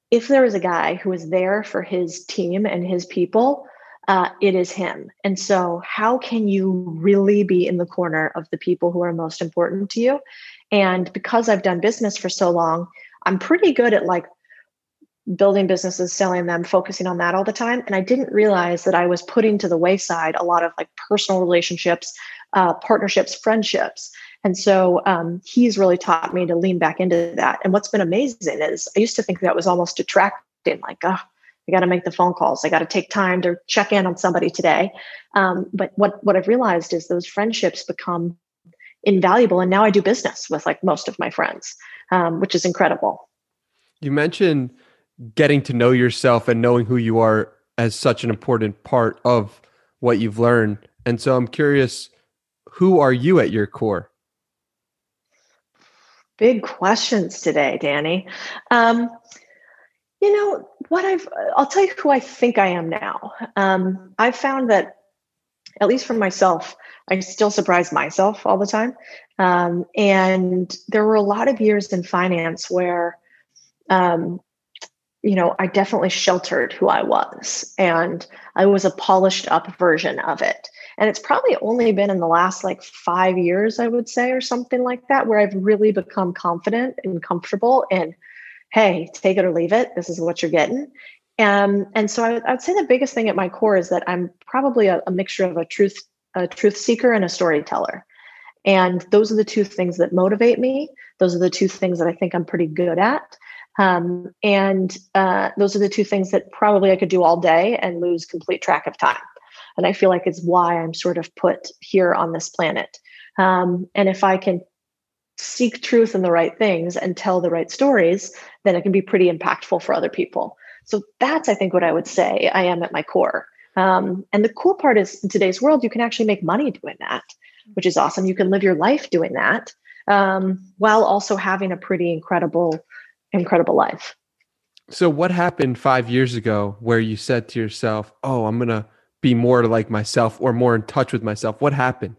if there was a guy who was there for his team and his people, uh, it is him. And so, how can you really be in the corner of the people who are most important to you? And because I've done business for so long, I'm pretty good at like building businesses, selling them, focusing on that all the time. And I didn't realize that I was putting to the wayside a lot of like personal relationships, uh, partnerships, friendships. And so um, he's really taught me to lean back into that. And what's been amazing is I used to think that was almost detracting, like, oh, I got to make the phone calls. I got to take time to check in on somebody today. Um, but what what I've realized is those friendships become invaluable, and now I do business with like most of my friends, um, which is incredible.
You mentioned getting to know yourself and knowing who you are as such an important part of what you've learned. And so I'm curious, who are you at your core?
Big questions today, Danny. Um, you know what I've I'll tell you who I think I am now. Um, I've found that at least for myself, I still surprise myself all the time. Um, and there were a lot of years in finance where um, you know, I definitely sheltered who I was and I was a polished up version of it. And it's probably only been in the last like five years, I would say, or something like that, where I've really become confident and comfortable in, hey, take it or leave it. This is what you're getting. Um, and so I, would say the biggest thing at my core is that I'm probably a, a mixture of a truth, a truth seeker and a storyteller. And those are the two things that motivate me. Those are the two things that I think I'm pretty good at. Um, and uh, those are the two things that probably I could do all day and lose complete track of time. And I feel like it's why I'm sort of put here on this planet. Um, and if I can seek truth in the right things and tell the right stories, then it can be pretty impactful for other people. So that's, I think, what I would say I am at my core. Um, and the cool part is in today's world, you can actually make money doing that, which is awesome. You can live your life doing that um, while also having a pretty incredible incredible life.
So, what happened five years ago where you said to yourself, Oh, I'm going to be more like myself or more in touch with myself? What happened?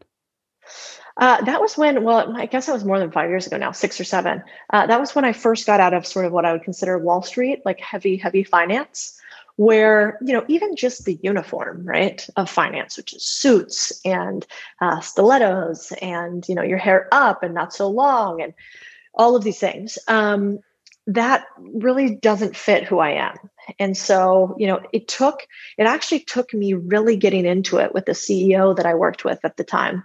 Uh, that was when, well, I guess that was more than five years ago now, six or seven. Uh, that was when I first got out of sort of what I would consider Wall Street, like heavy, heavy finance, where, you know, even just the uniform, right, of finance, which is suits and uh, stilettos and, you know, your hair up and not so long and all of these things. Um, that really doesn't fit who I am. And so, you know, it took, it actually took me really getting into it with the CEO that I worked with at the time.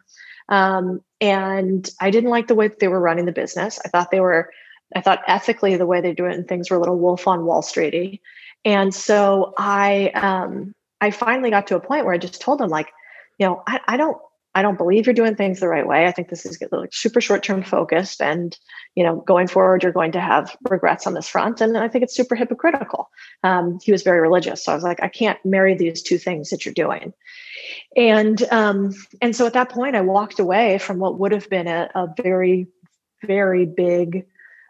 Um, and I didn't like the way that they were running the business. I thought they were, I thought ethically the way they do it and things were a little wolf on Wall Streety. And so I, um, I finally got to a point where I just told them, like, you know, I, I don't, I don't believe you're doing things the right way. I think this is like super short term focused, and you know, going forward, you're going to have regrets on this front. And I think it's super hypocritical. Um, he was very religious, so I was like, I can't marry these two things that you're doing. And um, and so at that point, I walked away from what would have been a, a very, very big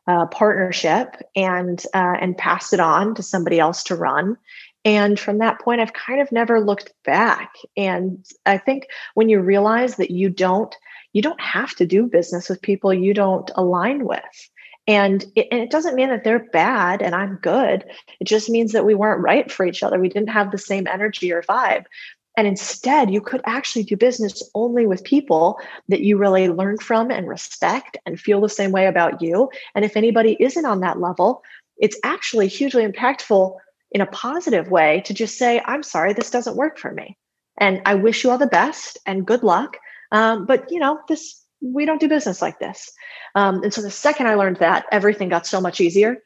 uh, partnership and uh, and passed it on to somebody else to run and from that point, I've kind of never looked back. And I think when you realize that you don't, you don't have to do business with people you don't align with. And it, and it doesn't mean that they're bad and I'm good. It just means that we weren't right for each other. We didn't have the same energy or vibe. And instead, you could actually do business only with people that you really learn from and respect and feel the same way about you. And if anybody isn't on that level, it's actually hugely impactful in a positive way to just say, I'm sorry, this doesn't work for me. And I wish you all the best and good luck. Um, but you know, this we don't do business like this. Um, and so the second I learned that, everything got so much easier.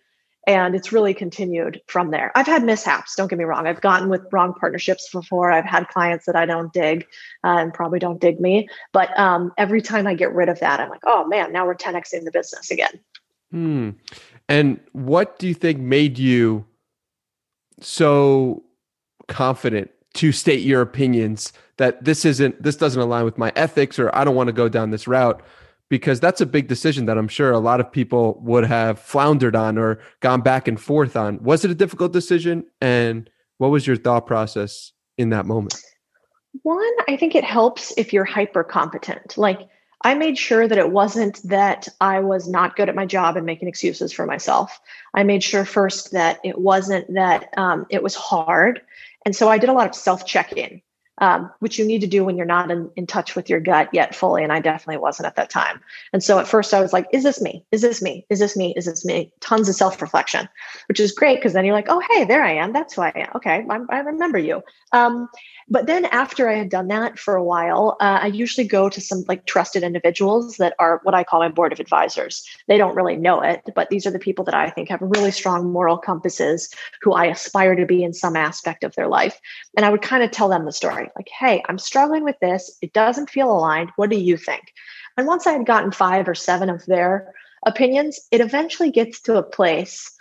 And it's really continued from there. I've had mishaps, don't get me wrong. I've gotten with wrong partnerships before. I've had clients that I don't dig uh, and probably don't dig me. But um, every time I get rid of that, I'm like, oh man, now we're 10xing the business again.
Hmm. And what do you think made you so confident to state your opinions that this isn't this doesn't align with my ethics or I don't want to go down this route because that's a big decision that I'm sure a lot of people would have floundered on or gone back and forth on. Was it a difficult decision and what was your thought process in that moment?
One, I think it helps if you're hyper competent. Like I made sure that it wasn't that I was not good at my job and making excuses for myself. I made sure first that it wasn't that um, it was hard And so I did a lot of self check in um, which you need to do when you're not in, in touch with your gut yet fully. And I definitely wasn't at that time. And so at first I was like, is this me? Is this me? Is this me? Is this me? Tons of self reflection, which is great because then you're like, oh, hey, there I am. That's who I am. Okay, I, I remember you. Um, but then after I had done that for a while, uh, I usually go to some like trusted individuals that are what I call my board of advisors. They don't really know it, but these are the people that I think have really strong moral compasses who I aspire to be in some aspect of their life. And I would kind of tell them the story like, hey, I'm struggling with this. It doesn't feel aligned. What do you think? And once I had gotten five or seven of their opinions, it eventually gets to a place.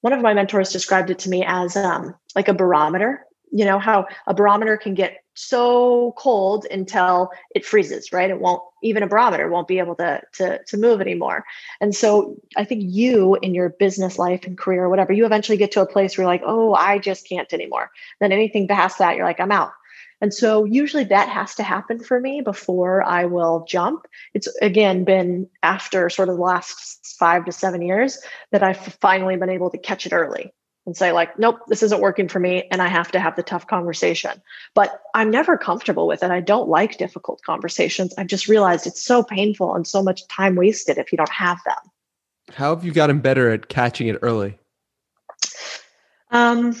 One of my mentors described it to me as um, like a barometer you know how a barometer can get so cold until it freezes right? It won't even a barometer won't be able to to to move anymore. And so i think you in your business life and career or whatever you eventually get to a place where you're like oh i just can't anymore. Then anything past that you're like i'm out. And so usually that has to happen for me before I will jump. It's again been after sort of the last five to seven years that I've finally been able to catch it early and say like nope this isn't working for me and i have to have the tough conversation. But i'm never comfortable with it. I don't like difficult conversations. I've just realized it's so painful and so much time wasted if you don't have them.
How have you gotten better at catching it early?
Um,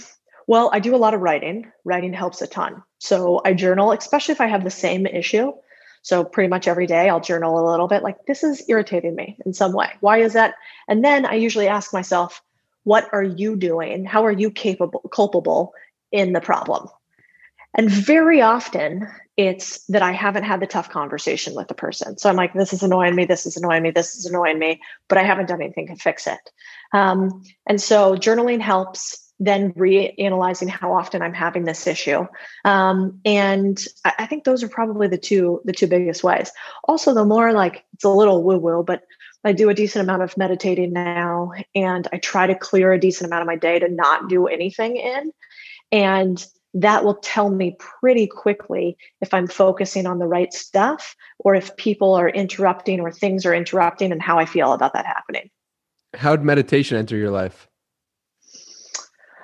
well i do a lot of writing. Writing helps a ton. So i journal especially if i have the same issue. So pretty much every day I'll journal a little bit like this is irritating me in some way. Why is that? And then I usually ask myself, what are you doing? How are you capable culpable in the problem? And very often it's that i haven't had the tough conversation with the person. So i'm like this is annoying me this is annoying me this is annoying me but i haven't done anything to fix it. Um, and so journaling helps then reanalyzing how often i'm having this issue. Um, and I, I think those are probably the two the two biggest ways. Also the more like it's a little woo woo but I do a decent amount of meditating now, and I try to clear a decent amount of my day to not do anything in. And that will tell me pretty quickly if I'm focusing on the right stuff or if people are interrupting or things are interrupting and how I feel about that happening.
How did meditation enter your life?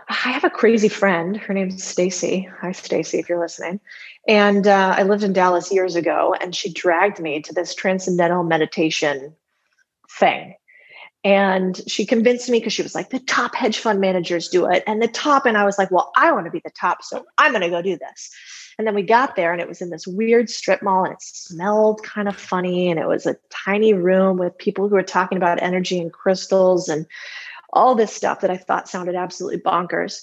I have a crazy friend. Her name's Stacy. Hi, Stacy, if you're listening. And uh, I lived in Dallas years ago, and she dragged me to this transcendental meditation thing. And she convinced me because she was like, the top hedge fund managers do it. And the top, and I was like, well, I want to be the top. So I'm going to go do this. And then we got there and it was in this weird strip mall and it smelled kind of funny. And it was a tiny room with people who were talking about energy and crystals and all this stuff that I thought sounded absolutely bonkers.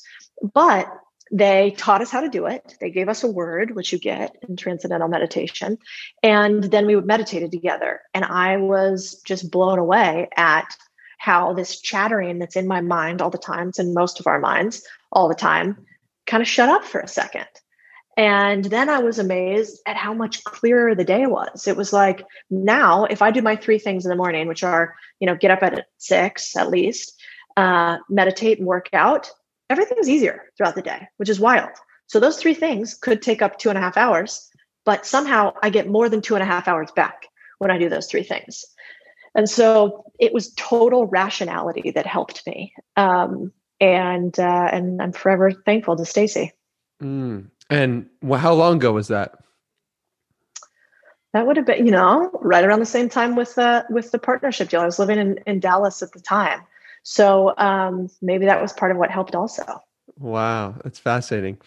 But they taught us how to do it. They gave us a word, which you get in transcendental meditation. And then we meditated together. And I was just blown away at how this chattering that's in my mind all the time, it's in most of our minds all the time, kind of shut up for a second. And then I was amazed at how much clearer the day was. It was like now, if I do my three things in the morning, which are, you know, get up at six at least, uh, meditate and work out, everything's easier throughout the day, which is wild. So those three things could take up two and a half hours, but somehow I get more than two and a half hours back when I do those three things. And so it was total rationality that helped me. Um, and uh, and I'm forever thankful to Stacy.
Mm. And well, how long ago was that?
That would have been, you know, right around the same time with the with the partnership deal. I was living in, in Dallas at the time. So um, maybe that was part of what helped also.
Wow, that's fascinating.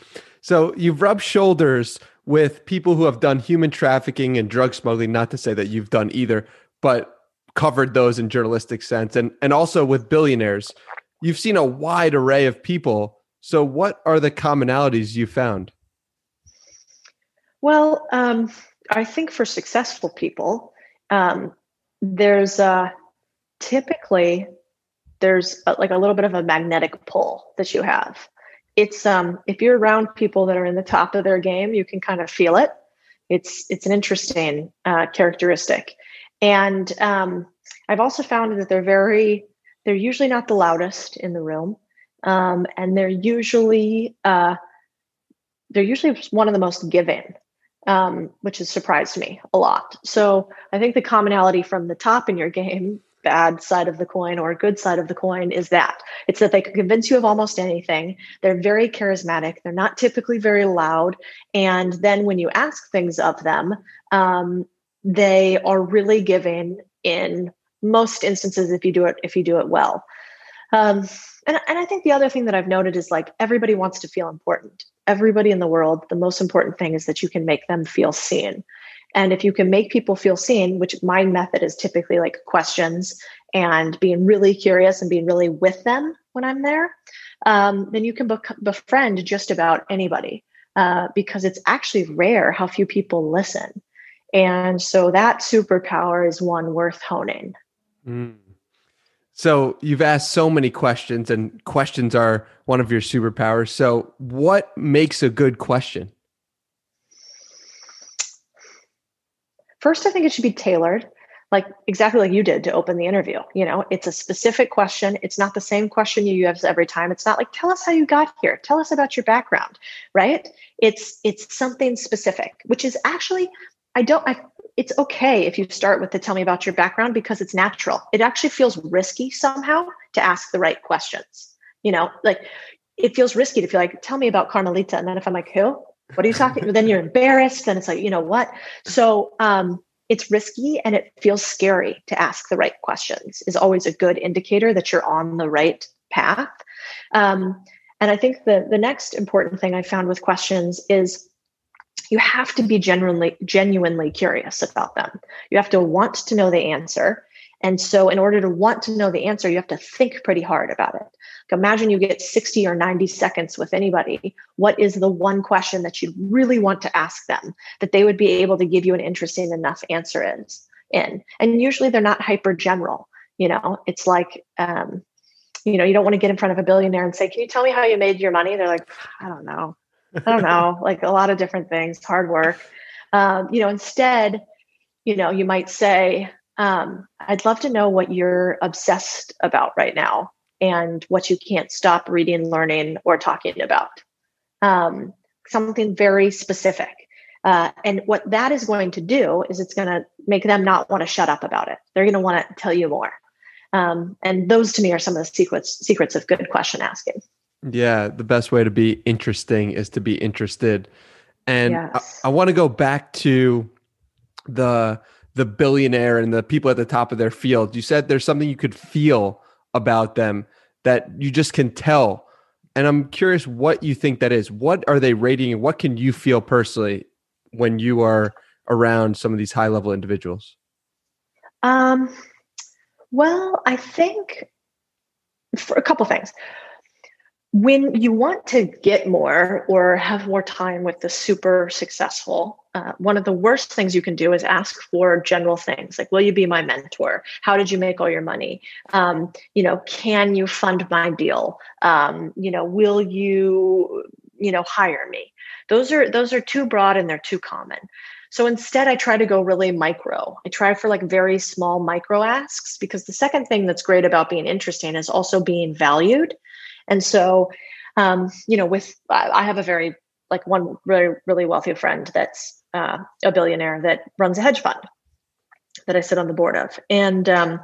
So you've rubbed shoulders with people who have done human trafficking and drug smuggling, not to say that you've done either, but covered those in journalistic sense and and also with billionaires. You've seen a wide array of people. So what are the commonalities you found?
Well, um, I think for successful people, um, there's uh, typically there's a, like a little bit of a magnetic pull that you have. It's um if you're around people that are in the top of their game, you can kind of feel it. It's it's an interesting uh, characteristic, and um, I've also found that they're very they're usually not the loudest in the room, um, and they're usually uh, they're usually one of the most giving um, which has surprised me a lot. So I think the commonality from the top in your game bad side of the coin or good side of the coin is that. It's that they can convince you of almost anything. They're very charismatic. They're not typically very loud. And then when you ask things of them um, they are really giving in most instances if you do it if you do it well. Um, and, and i think the other thing that i've noted is like everybody wants to feel important. Everybody in the world the most important thing is that you can make them feel seen and if you can make people feel seen, which my method is typically like questions and being really curious and being really with them when I'm there, um, then you can befriend just about anybody uh, because it's actually rare how few people listen. And so that superpower is one worth honing.
Mm. So you've asked so many questions, and questions are one of your superpowers. So, what makes a good question?
First, I think it should be tailored, like exactly like you did to open the interview. You know, it's a specific question. It's not the same question you use every time. It's not like, tell us how you got here. Tell us about your background, right? It's it's something specific, which is actually, I don't I it's okay if you start with the tell me about your background because it's natural. It actually feels risky somehow to ask the right questions. You know, like it feels risky to feel like, tell me about Carmelita. And then if I'm like, who? What are you talking? then you're embarrassed, and it's like, you know what? So um, it's risky and it feels scary to ask the right questions. Is always a good indicator that you're on the right path. Um, and I think the the next important thing I found with questions is you have to be genuinely genuinely curious about them. You have to want to know the answer. And so, in order to want to know the answer, you have to think pretty hard about it. Like imagine you get 60 or 90 seconds with anybody. What is the one question that you really want to ask them that they would be able to give you an interesting enough answer is in? And usually they're not hyper general. You know, it's like, um, you know, you don't want to get in front of a billionaire and say, Can you tell me how you made your money? They're like, I don't know. I don't know. like a lot of different things, hard work. Um, you know, instead, you know, you might say, um, I'd love to know what you're obsessed about right now and what you can't stop reading, learning, or talking about. Um, something very specific. Uh, and what that is going to do is it's going to make them not want to shut up about it. They're going to want to tell you more. Um, and those to me are some of the secrets secrets of good question asking.
Yeah, the best way to be interesting is to be interested. And yes. I, I want to go back to the the billionaire and the people at the top of their field. You said there's something you could feel about them that you just can tell. And I'm curious what you think that is. What are they rating and what can you feel personally when you are around some of these high level individuals?
Um, well, I think for a couple things when you want to get more or have more time with the super successful, uh, one of the worst things you can do is ask for general things like, will you be my mentor? How did you make all your money? Um, you know, can you fund my deal? Um, you know, will you, you know, hire me? Those are those are too broad and they're too common. So instead, I try to go really micro. I try for like very small micro asks because the second thing that's great about being interesting is also being valued. And so, um, you know, with I have a very like one really really wealthy friend that's uh, a billionaire that runs a hedge fund that I sit on the board of, and um,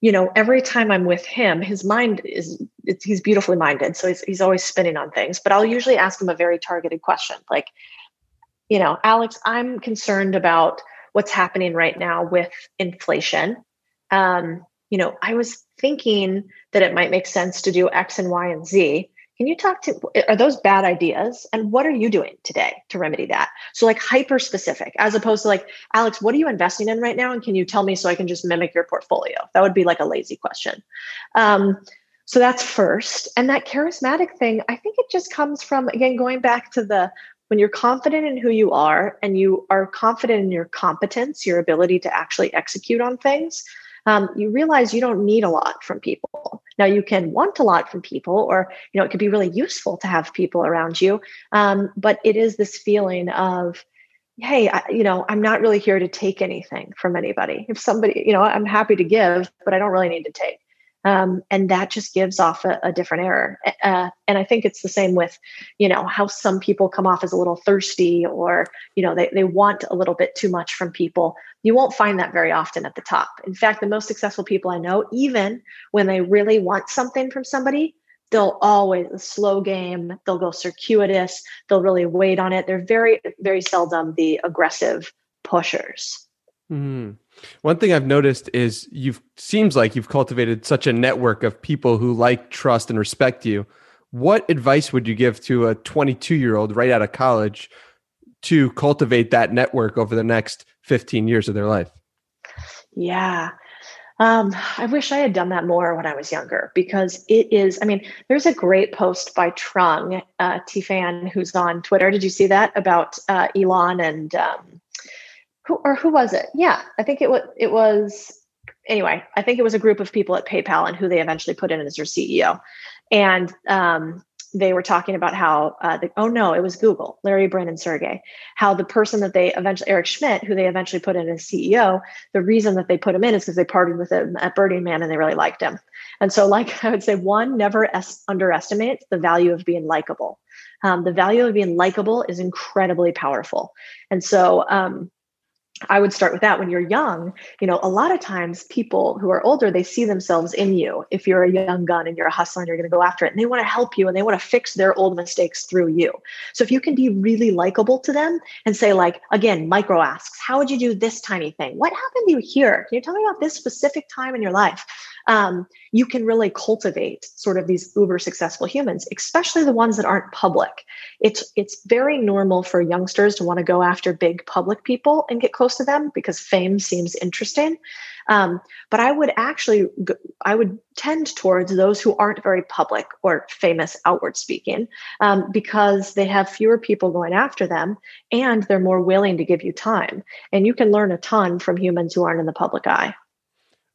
you know, every time I'm with him, his mind is he's beautifully minded, so he's he's always spinning on things. But I'll usually ask him a very targeted question, like, you know, Alex, I'm concerned about what's happening right now with inflation. Um, you know, I was thinking that it might make sense to do X and Y and Z. Can you talk to, are those bad ideas? And what are you doing today to remedy that? So, like hyper specific, as opposed to like, Alex, what are you investing in right now? And can you tell me so I can just mimic your portfolio? That would be like a lazy question. Um, so that's first. And that charismatic thing, I think it just comes from, again, going back to the when you're confident in who you are and you are confident in your competence, your ability to actually execute on things, um, you realize you don't need a lot from people. Now you can want a lot from people, or you know it could be really useful to have people around you. Um, but it is this feeling of, hey, I, you know, I'm not really here to take anything from anybody. If somebody, you know, I'm happy to give, but I don't really need to take. Um, and that just gives off a, a different error. Uh, and i think it's the same with you know how some people come off as a little thirsty or you know they, they want a little bit too much from people. You won't find that very often at the top. In fact the most successful people i know even when they really want something from somebody they'll always slow game they'll go circuitous they'll really wait on it. They're very very seldom the aggressive pushers.
Mm-hmm. One thing i've noticed is you've seems like you've cultivated such a network of people who like trust and respect you. What advice would you give to a 22 year old right out of college to cultivate that network over the next 15 years of their life?
Yeah. Um, I wish I had done that more when I was younger because it is, I mean, there's a great post by Trung, uh, T. Phan, who's on Twitter. Did you see that about uh, Elon and um, who, or who was it? Yeah, I think it was, it was, anyway, I think it was a group of people at PayPal and who they eventually put in as their CEO. And um, they were talking about how uh, the, oh no, it was Google, Larry Brin and Sergey, how the person that they eventually Eric Schmidt, who they eventually put in as CEO, the reason that they put him in is because they partied with him at Burning Man and they really liked him. And so, like I would say, one never es- underestimate the value of being likable. Um, the value of being likable is incredibly powerful. And so, um, I would start with that when you're young. You know, a lot of times people who are older, they see themselves in you. If you're a young gun and you're a hustler and you're going to go after it, and they want to help you and they want to fix their old mistakes through you. So if you can be really likable to them and say, like, again, micro asks, how would you do this tiny thing? What happened to you here? Can you tell me about this specific time in your life? Um, you can really cultivate sort of these uber successful humans, especially the ones that aren't public. It's it's very normal for youngsters to want to go after big public people and get close to them because fame seems interesting. Um, but I would actually I would tend towards those who aren't very public or famous outward speaking um, because they have fewer people going after them and they're more willing to give you time. And you can learn a ton from humans who aren't in the public eye.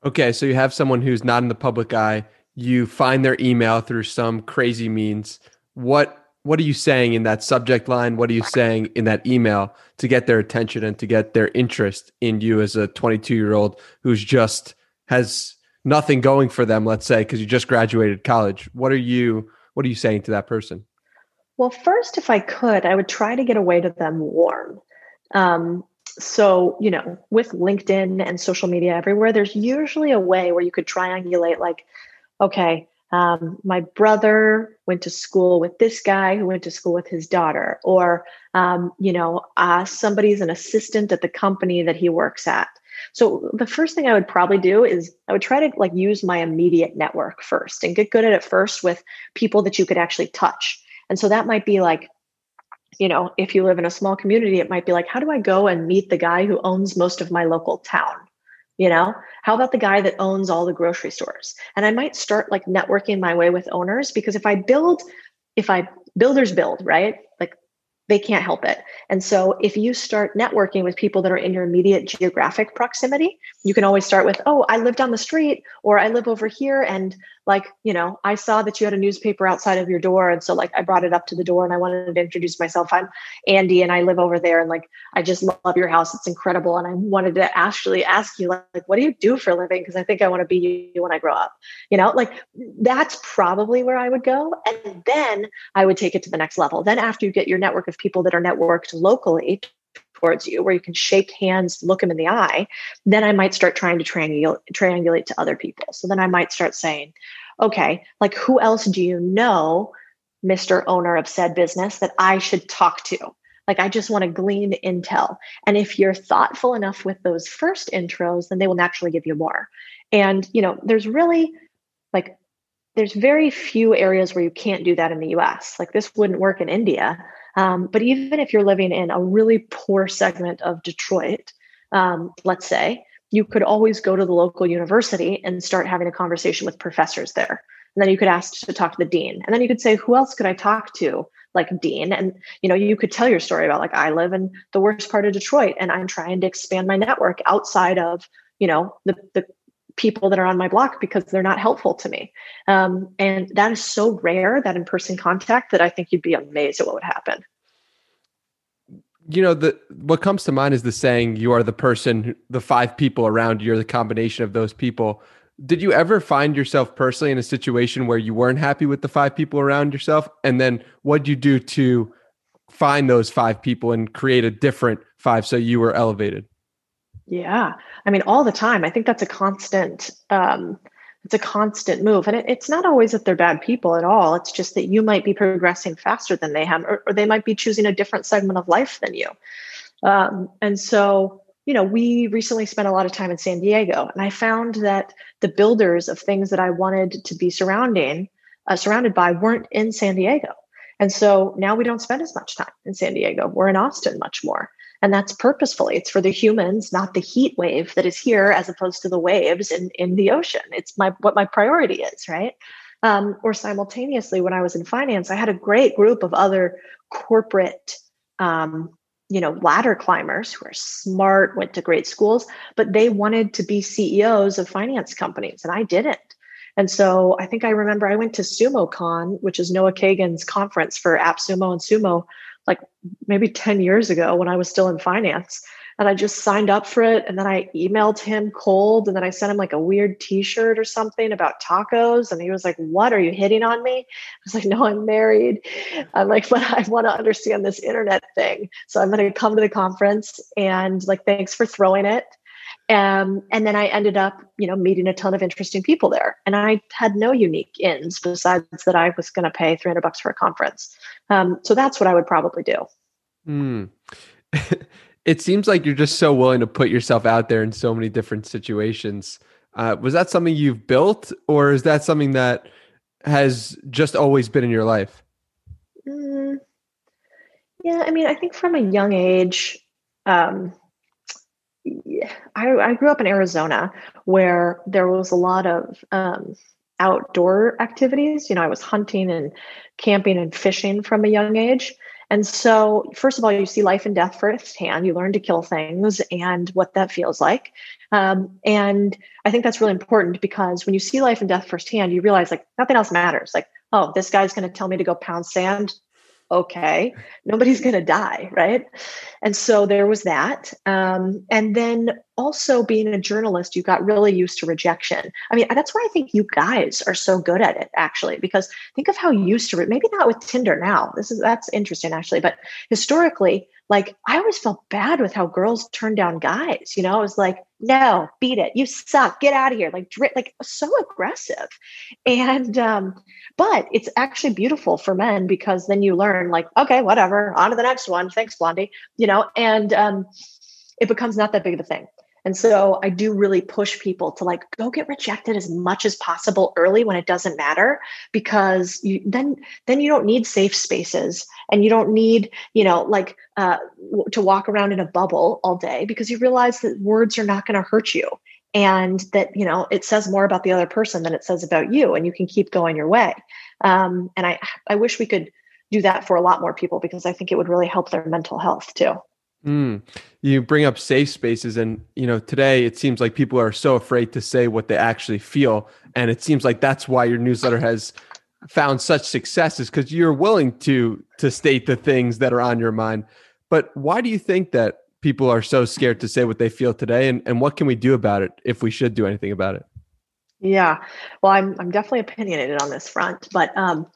Okay, so you have someone who's not in the public eye. You find their email through some crazy means. What what are you saying in that subject line? What are you saying in that email to get their attention and to get their interest in you as a 22 year old who's just has nothing going for them? Let's say because you just graduated college. What are you What are you saying to that person?
Well, first, if I could, I would try to get away to them warm. Um, so you know with linkedin and social media everywhere there's usually a way where you could triangulate like okay um, my brother went to school with this guy who went to school with his daughter or um, you know uh, somebody's an assistant at the company that he works at. So the first thing i would probably do is i would try to like use my immediate network first and get good at it first with people that you could actually touch. And so that might be like you know, if you live in a small community, it might be like, how do I go and meet the guy who owns most of my local town? You know, how about the guy that owns all the grocery stores? And I might start like networking my way with owners because if I build, if I builders build, right? Like they can't help it. And so if you start networking with people that are in your immediate geographic proximity, you can always start with, oh, I live down the street or I live over here. And like, you know, I saw that you had a newspaper outside of your door. And so like I brought it up to the door and I wanted to introduce myself. I'm Andy and I live over there. And like, I just love your house. It's incredible. And I wanted to actually ask you, like, like what do you do for a living? Because I think I want to be you when I grow up. You know, like that's probably where I would go. And then I would take it to the next level. Then after you get your network of people that are networked locally towards you where you can shake hands look them in the eye then i might start trying to triangulate, triangulate to other people. So then i might start saying okay like who else do you know mr owner of said business that i should talk to? Like i just want to glean intel. And if you're thoughtful enough with those first intros then they will naturally give you more. And you know there's really like there's very few areas where you can't do that in the us like this wouldn't work in india um, but even if you're living in a really poor segment of Detroit, um, let's say, you could always go to the local university and start having a conversation with professors there. And then you could ask to talk to the dean. And then you could say, who else could I talk to? Like dean. And you know, you could tell your story about like I live in the worst part of Detroit and I'm trying to expand my network outside of, you know, the the people that are on my block because they're not helpful to me. Um, and that is so rare, that in person contact, that I think you'd be amazed at what would happen.
You know, the what comes to mind is the saying, you are the person, the five people around you, are the combination of those people. did you ever find yourself personally in a situation where you weren't happy with the five people around yourself? And then what'd you do to find those five people and create a different five so you were elevated?
Yeah. I mean, all the time. I think that's a constant, um, it's a constant move. And it, it's not always that they're bad people at all. It's just that you might be progressing faster than they have, or, or they might be choosing a different segment of life than you. Um, and so, you know, we recently spent a lot of time in San Diego, and I found that the builders of things that I wanted to be surrounding, uh, surrounded by, weren't in San Diego. And so now we don't spend as much time in San Diego. We're in Austin much more. And that's purposefully. It's for the humans, not the heat wave that is here, as opposed to the waves in, in the ocean. It's my what my priority is, right? Um, or simultaneously, when I was in finance, I had a great group of other corporate um, you know ladder climbers who are smart went to great schools but they wanted to be ceos of finance companies and i didn't and so i think i remember i went to sumocon which is noah kagan's conference for appsumo and sumo like maybe 10 years ago when I was still in finance. And I just signed up for it. And then I emailed him cold. And then I sent him like a weird t shirt or something about tacos. And he was like, What? Are you hitting on me? I was like, No, I'm married. I'm like, But I want to understand this internet thing. So I'm going to come to the conference and like, thanks for throwing it. Um, and then I ended up, you know, meeting a ton of interesting people there. And I had no unique ins besides that I was going to pay 300 bucks for a conference. Um, so that's what I would probably do.
Mm. it seems like you're just so willing to put yourself out there in so many different situations. Uh, was that something you've built, or is that something that has just always been in your life?
Mm, yeah, I mean, I think from a young age, um, I, I, grew up in Arizona where there was a lot of um, outdoor activities. You know, I was hunting and camping and fishing from a young age. And so, first of all, you see life and death firsthand. You learn to kill things and what that feels like. Um, and I think that's really important because when you see life and death firsthand, you realize like nothing else matters. Like, oh, this guy's going to tell me to go pound sand okay nobody's going to die right? And so there was that um, and then also being a journalist you got really used to rejection. I mean that's why i think you guys are so good at it actually because think of how used to it maybe not with tinder now. This is that's interesting actually but historically like I always felt bad with how girls turned down guys. You know, I was like, no, beat it. You suck. Get out of here. Like, like so aggressive. And, um, but it's actually beautiful for men because then you learn, like, okay, whatever, on to the next one. Thanks, Blondie. You know, and um, it becomes not that big of a thing. And so I do really push people to like go get rejected as much as possible early when it doesn't matter because you then then you don't need safe spaces and you don't need, you know, like uh, to walk around in a bubble all day because you realize that words are not going to hurt you and that you know it says more about the other person than it says about you and you can keep going your way. Um, and i i wish we could do that for a lot more people because i think it would really help their mental health too
Mm. You bring up safe spaces, and you know today it seems like people are so afraid to say what they actually feel, and it seems like that's why your newsletter has found such success is because you're willing to to state the things that are on your mind. But why do you think that people are so scared to say what they feel today, and and what can we do about it if we should do anything about it?
Yeah, well, I'm I'm definitely opinionated on this front, but um,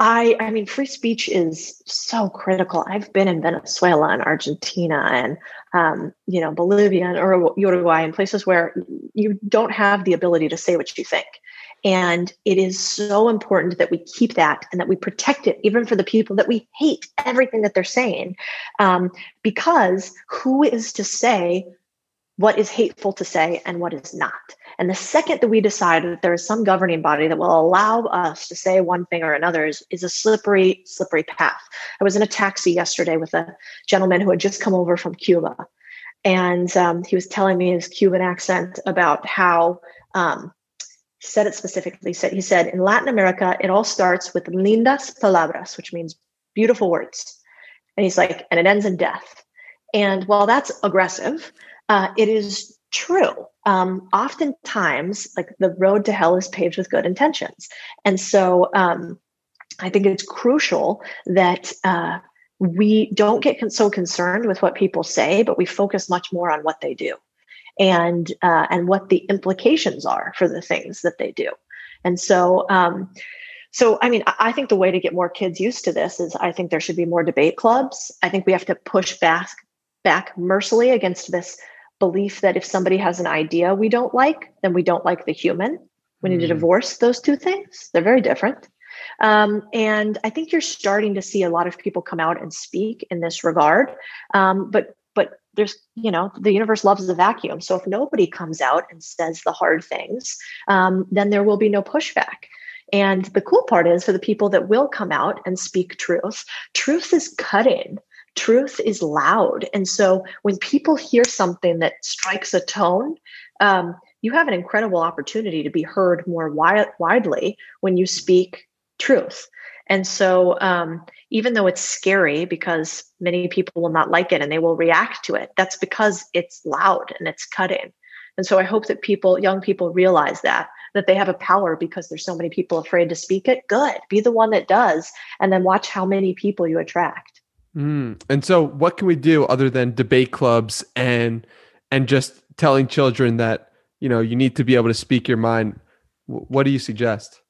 I, I mean, free speech is so critical. I've been in Venezuela and Argentina and, um, you know, Bolivia or Uruguay and places where you don't have the ability to say what you think. And it is so important that we keep that and that we protect it, even for the people that we hate everything that they're saying. Um, because who is to say what is hateful to say and what is not? And the second that we decide that there is some governing body that will allow us to say one thing or another is, is a slippery, slippery path. I was in a taxi yesterday with a gentleman who had just come over from Cuba. And um, he was telling me his Cuban accent about how um, he said it specifically. He said, he said, in Latin America, it all starts with lindas palabras, which means beautiful words. And he's like, and it ends in death. And while that's aggressive, uh, it is true. Um, oftentimes, like the road to hell is paved with good intentions. And so um, I think it's crucial that uh, we don't get con- so concerned with what people say, but we focus much more on what they do. and uh, and what the implications are for the things that they do. And so, um, so I mean, I think the way to get more kids used to this is I think there should be more debate clubs. I think we have to push back back mercilessly against this belief that if somebody has an idea we don't like, then we don't like the human. We need to mm. divorce those two things. They're very different. Um, and I think you're starting to see a lot of people come out and speak in this regard. Um, but but there's you know the universe loves the vacuum. So if nobody comes out and says the hard things, um, then there will be no pushback. And the cool part is for the people that will come out and speak truth, truth is cutting. Truth is loud. And so when people hear something that strikes a tone, um, you have an incredible opportunity to be heard more wi- widely when you speak truth. And so, um, even though it's scary because many people will not like it and they will react to it, that's because it's loud and it's cutting. And so, I hope that people, young people, realize that that they have a power because there's so many people afraid to speak it. Good, be the one that does, and then watch how many people you attract.
Mm. And so, what can we do other than debate clubs and and just telling children that you know you need to be able to speak your mind? What do you suggest?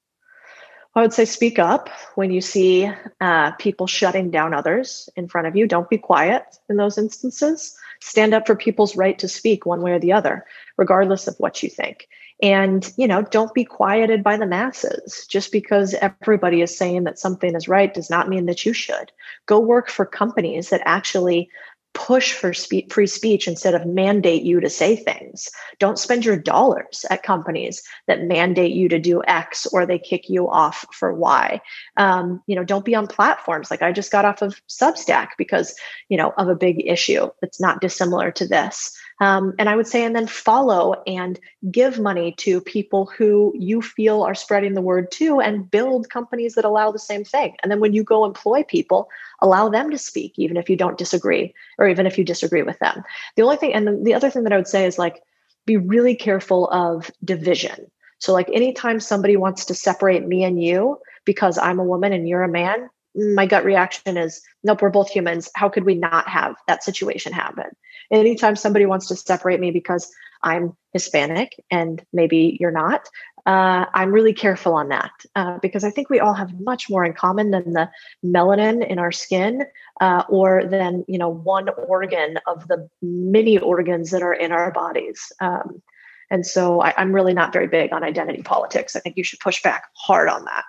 I would say speak up when you see uh, people shutting down others in front of you. Don't be quiet in those instances. Stand up for people's right to speak one way or the other, regardless of what you think. And, you know, don't be quieted by the masses. Just because everybody is saying that something is right does not mean that you should. Go work for companies that actually push for spe- free speech instead of mandate you to say things. Don't spend your dollars at companies that mandate you to do X or they kick you off for Y. Um, you know, don't be on platforms like I just got off of Substack because you know of a big issue that's not dissimilar to this. Um, and I would say, and then follow and give money to people who you feel are spreading the word to and build companies that allow the same thing. And then when you go employ people, allow them to speak, even if you don't disagree or even if you disagree with them. The only thing, and the, the other thing that I would say is like, be really careful of division. So, like, anytime somebody wants to separate me and you because I'm a woman and you're a man, my gut reaction is nope we're both humans. How could we not have that situation happen? Anytime somebody wants to separate me because i'm hispanic and maybe you're not uh, i'm really careful on that uh, because i think we all have much more in common than the melanin in our skin uh, or than you know one organ of the many organs that are in our bodies. Um, and so I, i'm really not very big on identity politics. I think you should push back hard on that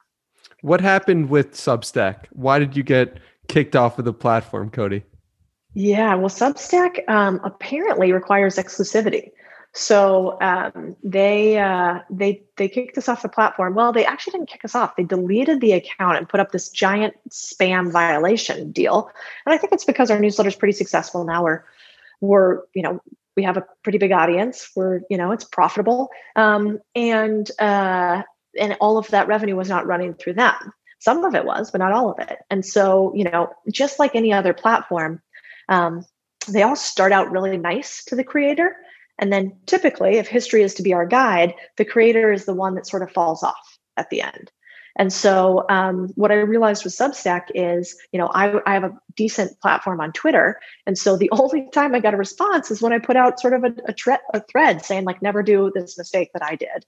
what happened with Substack? Why did you get kicked off of the platform, Codie?
Yeah, well, Substack um, apparently requires exclusivity. So um, they uh, they they kicked us off the platform. Well, they actually didn't kick us off. They deleted the account and put up this giant spam violation deal. And I think it's because our newsletter is pretty successful now. We're we're you know we have a pretty big audience. We're you know it's profitable, um, and uh, and all of that revenue was not running through them. Some of it was, but not all of it. And so, you know, just like any other platform, um, they all start out really nice to the creator. And then typically, if history is to be our guide, the creator is the one that sort of falls off at the end. And so, um, what I realized with Substack is, you know, I, I have a decent platform on Twitter, and so the only time I got a response is when I put out sort of a, a, tre- a thread saying like, "Never do this mistake that I did,"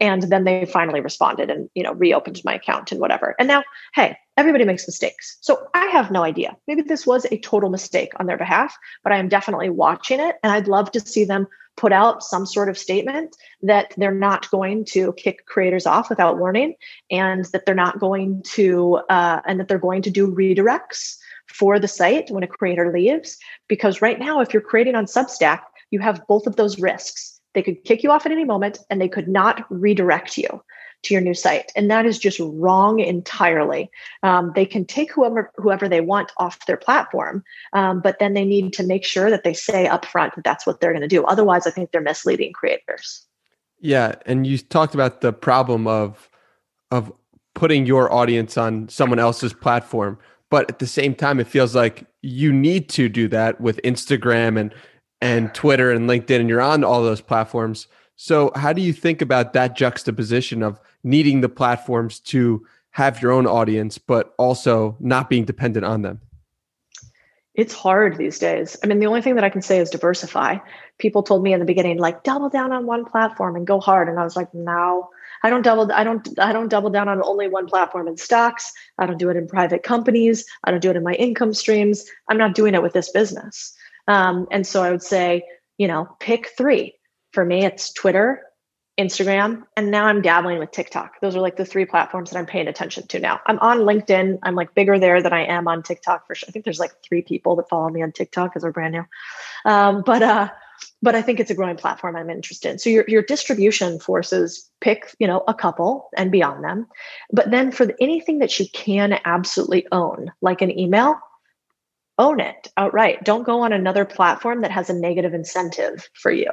and then they finally responded and you know reopened my account and whatever. And now, hey, everybody makes mistakes, so I have no idea. Maybe this was a total mistake on their behalf, but I am definitely watching it, and I'd love to see them put out some sort of statement that they're not going to kick creators off without warning and that they're not going to uh, and that they're going to do redirects for the site when a creator leaves because right now if you're creating on substack you have both of those risks they could kick you off at any moment and they could not redirect you to your new site. And that is just wrong entirely. Um, they can take whoever whoever they want off their platform um, but then they need to make sure that they say upfront that that's what they're going to do. Otherwise i think they're misleading creators.
Yeah and you talked about the problem of of putting your audience on someone else's platform but at the same time it feels like you need to do that with instagram and and twitter and linkedin and you're on all those platforms so how do you think about that juxtaposition of needing the platforms to have your own audience, but also not being dependent on them?
it's hard these days. I mean, the only thing that I can say is diversify. People told me in the beginning, like, double down on one platform and go hard. And I was like, no, I don't double, I don't, I don't double down on only one platform in stocks. I don't do it in private companies. I don't do it in my income streams. I'm not doing it with this business. Um, and so I would say, you know, pick three. For me, it's Twitter, Instagram, and now I'm dabbling with TikTok. Those are like the three platforms that I'm paying attention to now. I'm on LinkedIn. I'm like bigger there than I am on TikTok for sure. I think there's like three people that follow me on TikTok because we're brand new. Um, but uh, but I think it's a growing platform I'm interested in. So your your distribution forces pick you know a couple and beyond them, but then for the, anything that you can absolutely own, like an email, own it outright. Don't go on another platform that has a negative incentive for you.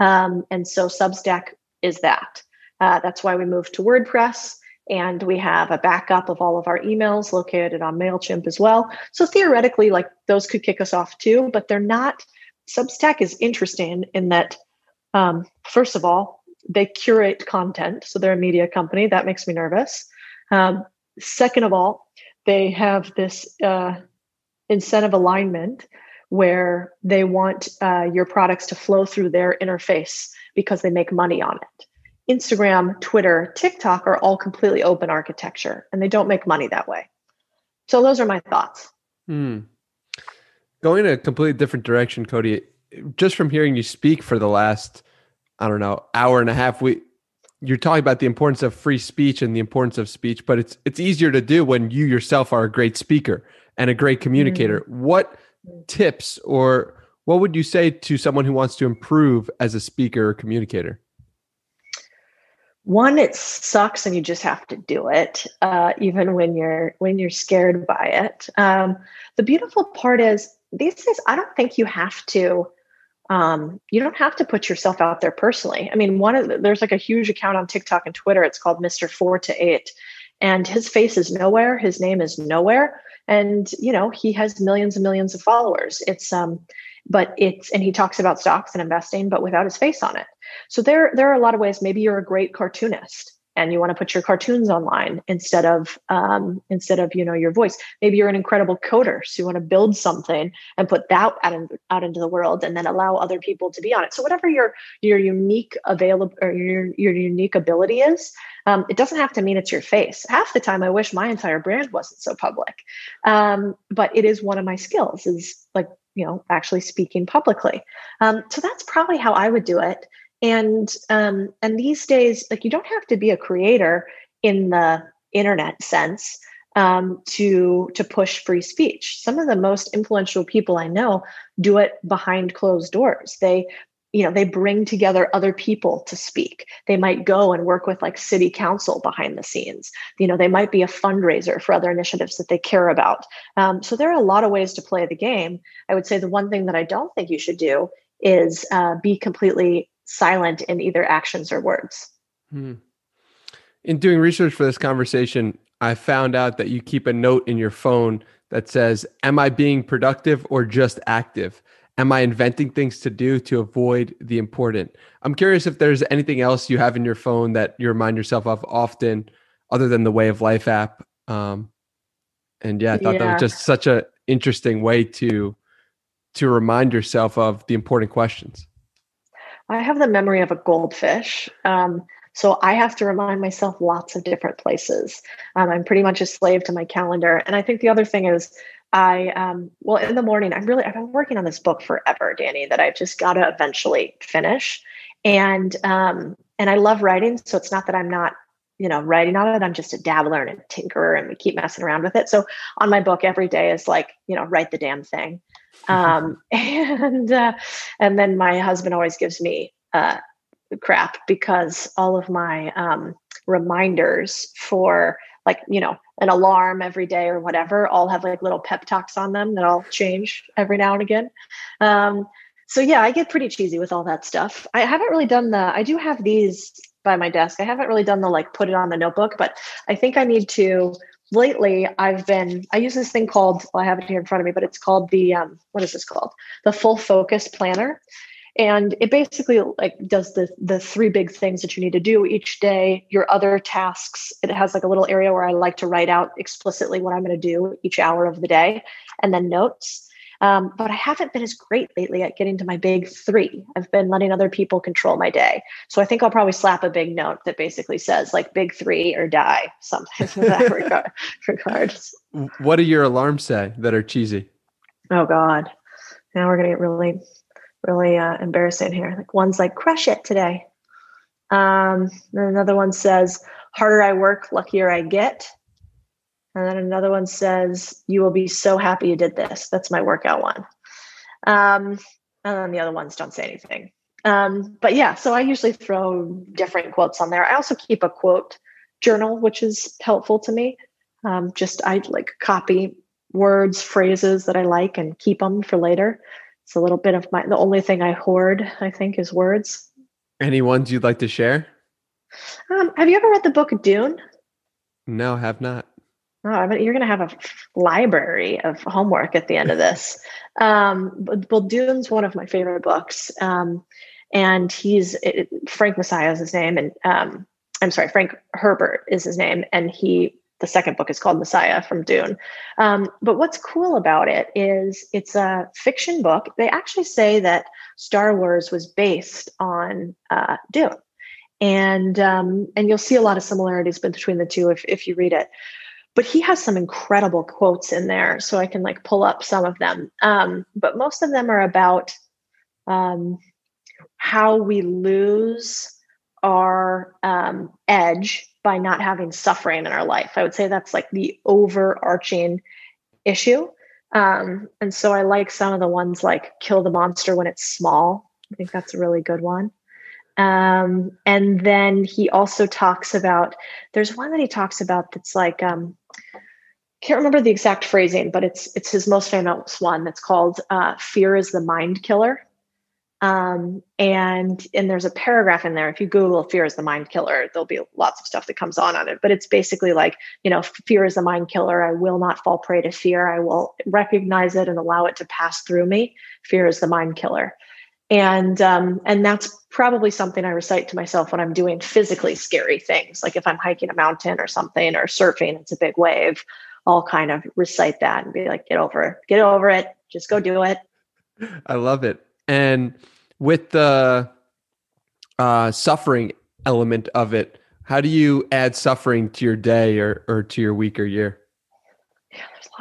Um, and so Substack is that. Uh, that's why we moved to WordPress. And we have a backup of all of our emails located on MailChimp as well. So theoretically, like those could kick us off too, but they're not. Substack is interesting in that, um, first of all, they curate content. So they're a media company. That makes me nervous. Um, second of all, they have this uh, incentive alignment where they want uh, your products to flow through their interface because they make money on it. Instagram, Twitter, TikTok are all completely open architecture and they don't make money that way. So those are my thoughts.
Hmm. Going in a completely different direction, Codie, just from hearing you speak for the last, I don't know, hour and a half, we you're talking about the importance of free speech and the importance of speech, but it's it's easier to do when you yourself are a great speaker and a great communicator. Mm. What tips or what would you say to someone who wants to improve as a speaker or communicator?
One, it sucks, and you just have to do it, uh, even when you're when you're scared by it. Um, the beautiful part is these days, I don't think you have to. Um, you don't have to put yourself out there personally. I mean, one of the, there's like a huge account on TikTok and Twitter. It's called Mister Four to Eight, and his face is nowhere. His name is nowhere, and you know he has millions and millions of followers. It's um, but it's and he talks about stocks and investing but without his face on it so there there are a lot of ways maybe you're a great cartoonist and you want to put your cartoons online instead of um, instead of you know your voice. Maybe you're an incredible coder so you want to build something and put that out, in, out into the world and then allow other people to be on it. So whatever your your unique available or your, your unique ability is um, it doesn't have to mean it's your face. Half the time i wish my entire brand wasn't so public. Um, but it is one of my skills is like you know actually speaking publicly. Um, so that's probably how i would do it and um, and these days like you don't have to be a creator in the internet sense um, to to push free speech. Some of the most influential people i know do it behind closed doors. They you know they bring together other people to speak. They might go and work with like city council behind the scenes. You know they might be a fundraiser for other initiatives that they care about. Um, so there are a lot of ways to play the game. I would say the one thing that i don't think you should do is uh, be completely silent in either actions or words hmm.
in doing research for this conversation i found out that you keep a note in your phone that says am i being productive or just active am I inventing things to do to avoid the important? I'm curious if there's anything else you have in your phone that you remind yourself of often, other than the Way of Life app. Um, and yeah, I thought yeah. that was just such an interesting way to to remind yourself of the important questions.
I have the memory of a goldfish. Um, so I have to remind myself lots of different places. Um, I'm pretty much a slave to my calendar. And I think the other thing is I um well in the morning I'm really I've been working on this book forever, Danny, that I've just got to eventually finish. And um and I love writing, so it's not that I'm not you know writing on it i'm just a dabbler and a tinkerer and we keep messing around with it so on my book every day is like you know write the damn thing um, and uh, and then my husband always gives me uh, crap because all of my um, reminders for like you know an alarm every day or whatever all have like little pep talks on them that i'll change every now and again. Um, so yeah i get pretty cheesy with all that stuff. I haven't really done the i do have these by my desk. I haven't really done the like put it on the notebook but i think i need to lately i've been i use this thing called well i have it here in front of me but it's called the um, what is this called? The full focus planner. And it basically like does the the three big things that you need to do each day your other tasks. It has like a little area where i like to write out explicitly what i'm going to do each hour of the day and then notes Um, but I haven't been as great lately at getting to my big three. I've been letting other people control my day. So I think I'll probably slap a big note that basically says like big three or die, something in that regard, regards.
What do your alarms say that are cheesy?
Oh God. Now we're gonna get really, really uh, embarrassing here. Like one's like crush it today. Um, and another one says, harder I work, luckier I get. And then another one says, You will be so happy you did this. That's my workout one. Um, and then the other ones don't say anything. Um, but yeah, so I usually throw different quotes on there. I also keep a quote journal, which is helpful to me. Um, just I like copy words, phrases that I like and keep them for later. It's a little bit of my, the only thing I hoard, I think, is words.
Any ones you'd like to share?
Um, have you ever read the book Dune?
No, have not.
Oh, I mean, you're going to have a library of homework at the end of this. Um, but, well, Dune's one of my favorite books. Um, and he's it, Frank Messiah is his name. And um, I'm sorry, Frank Herbert is his name. And he, the second book is called Messiah from Dune. Um, but what's cool about it is it's a fiction book. They actually say that Star Wars was based on uh, Dune. And um, and you'll see a lot of similarities between the two if, if you read it but he has some incredible quotes in there so i can like pull up some of them. Um, but most of them are about um, how we lose our um, edge by not having suffering in our life. I would say that's like the overarching issue. Um, and so i like some of the ones like kill the monster when it's small. I think that's a really good one um, and then he also talks about there's one that he talks about that's like um, can't remember the exact phrasing, but it's it's his most famous one that's called uh, "Fear is the Mind Killer." Um, and and there's a paragraph in there. If you Google "Fear is the Mind Killer," there'll be lots of stuff that comes on on it. But it's basically like you know, fear is the mind killer. I will not fall prey to fear. I will recognize it and allow it to pass through me. Fear is the mind killer and um, and that's probably something I recite to myself when I'm doing physically scary things, like if I'm hiking a mountain or something or surfing, it's a big wave. I'll kind of recite that and be like, "Get over it, get over it, just go do it."
I love it, and with the uh, suffering element of it, how do you add suffering to your day or or to your week or year?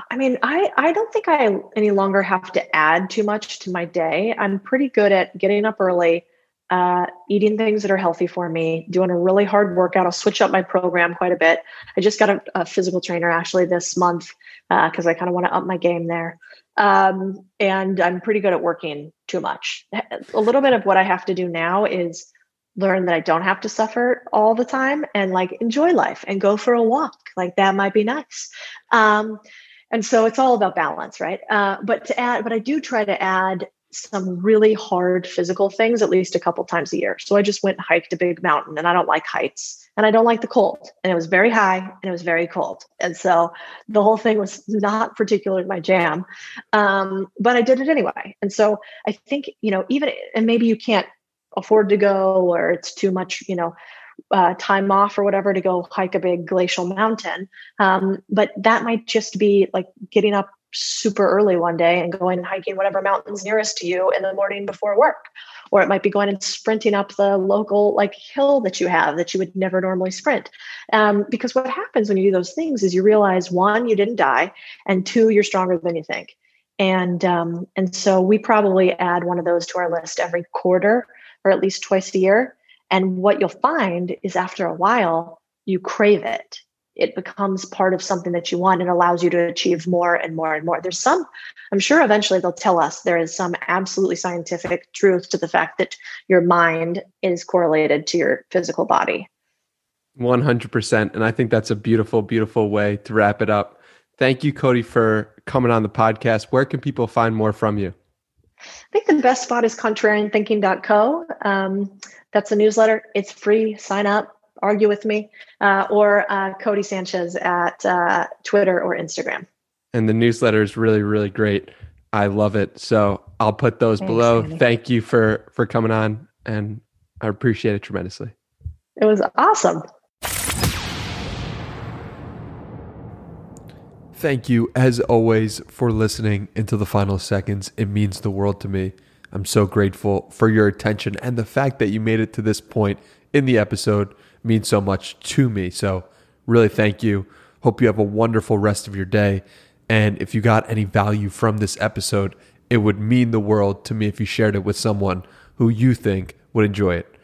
I mean, I I don't think I any longer have to add too much to my day. I'm pretty good at getting up early, uh, eating things that are healthy for me, doing a really hard workout. I'll switch up my program quite a bit. I just got a, a physical trainer actually this month because uh, I kind of want to up my game there. Um, and I'm pretty good at working too much. A little bit of what I have to do now is learn that I don't have to suffer all the time and like enjoy life and go for a walk. Like that might be nice. Um, and so it's all about balance right? Uh, but to add but i do try to add some really hard physical things at least a couple times a year. So i just went and hiked a big mountain and i don't like heights and i don't like the cold and it was very high and it was very cold. And so the whole thing was not particularly my jam. Um, but i did it anyway. And so i think you know even and maybe you can't afford to go or it's too much you know uh, time off or whatever to go hike a big glacial mountain. Um, but that might just be like getting up super early one day and going and hiking whatever mountain's nearest to you in the morning before work. Or it might be going and sprinting up the local like hill that you have that you would never normally sprint. Um, because what happens when you do those things is you realize one, you didn't die, and two, you're stronger than you think. And um, and so we probably add one of those to our list every quarter or at least twice a year and what you'll find is after a while, you crave it. It becomes part of something that you want and allows you to achieve more and more and more. There's some, I'm sure eventually they'll tell us there is some absolutely scientific truth to the fact that your mind is correlated to your physical body.
100%. And I think that's a beautiful, beautiful way to wrap it up. Thank you, Codie, for coming on the podcast. Where can people find more from you?
I think the best spot is contrarianthinking.co. Um, that's a newsletter. It's free. Sign up, argue with me, uh, or uh, Codie Sanchez at uh, Twitter or Instagram.
And the newsletter is really, really great. I love it. So I'll put those Thanks, below. Andy. Thank you for for coming on, and I appreciate it tremendously.
It was awesome.
Thank you, as always, for listening into the final seconds. It means the world to me. I'm so grateful for your attention and the fact that you made it to this point in the episode means so much to me. So, really, thank you. Hope you have a wonderful rest of your day. And if you got any value from this episode, it would mean the world to me if you shared it with someone who you think would enjoy it.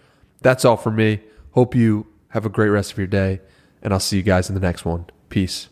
That's all for me. Hope you have a great rest of your day, and I'll see you guys in the next one. Peace.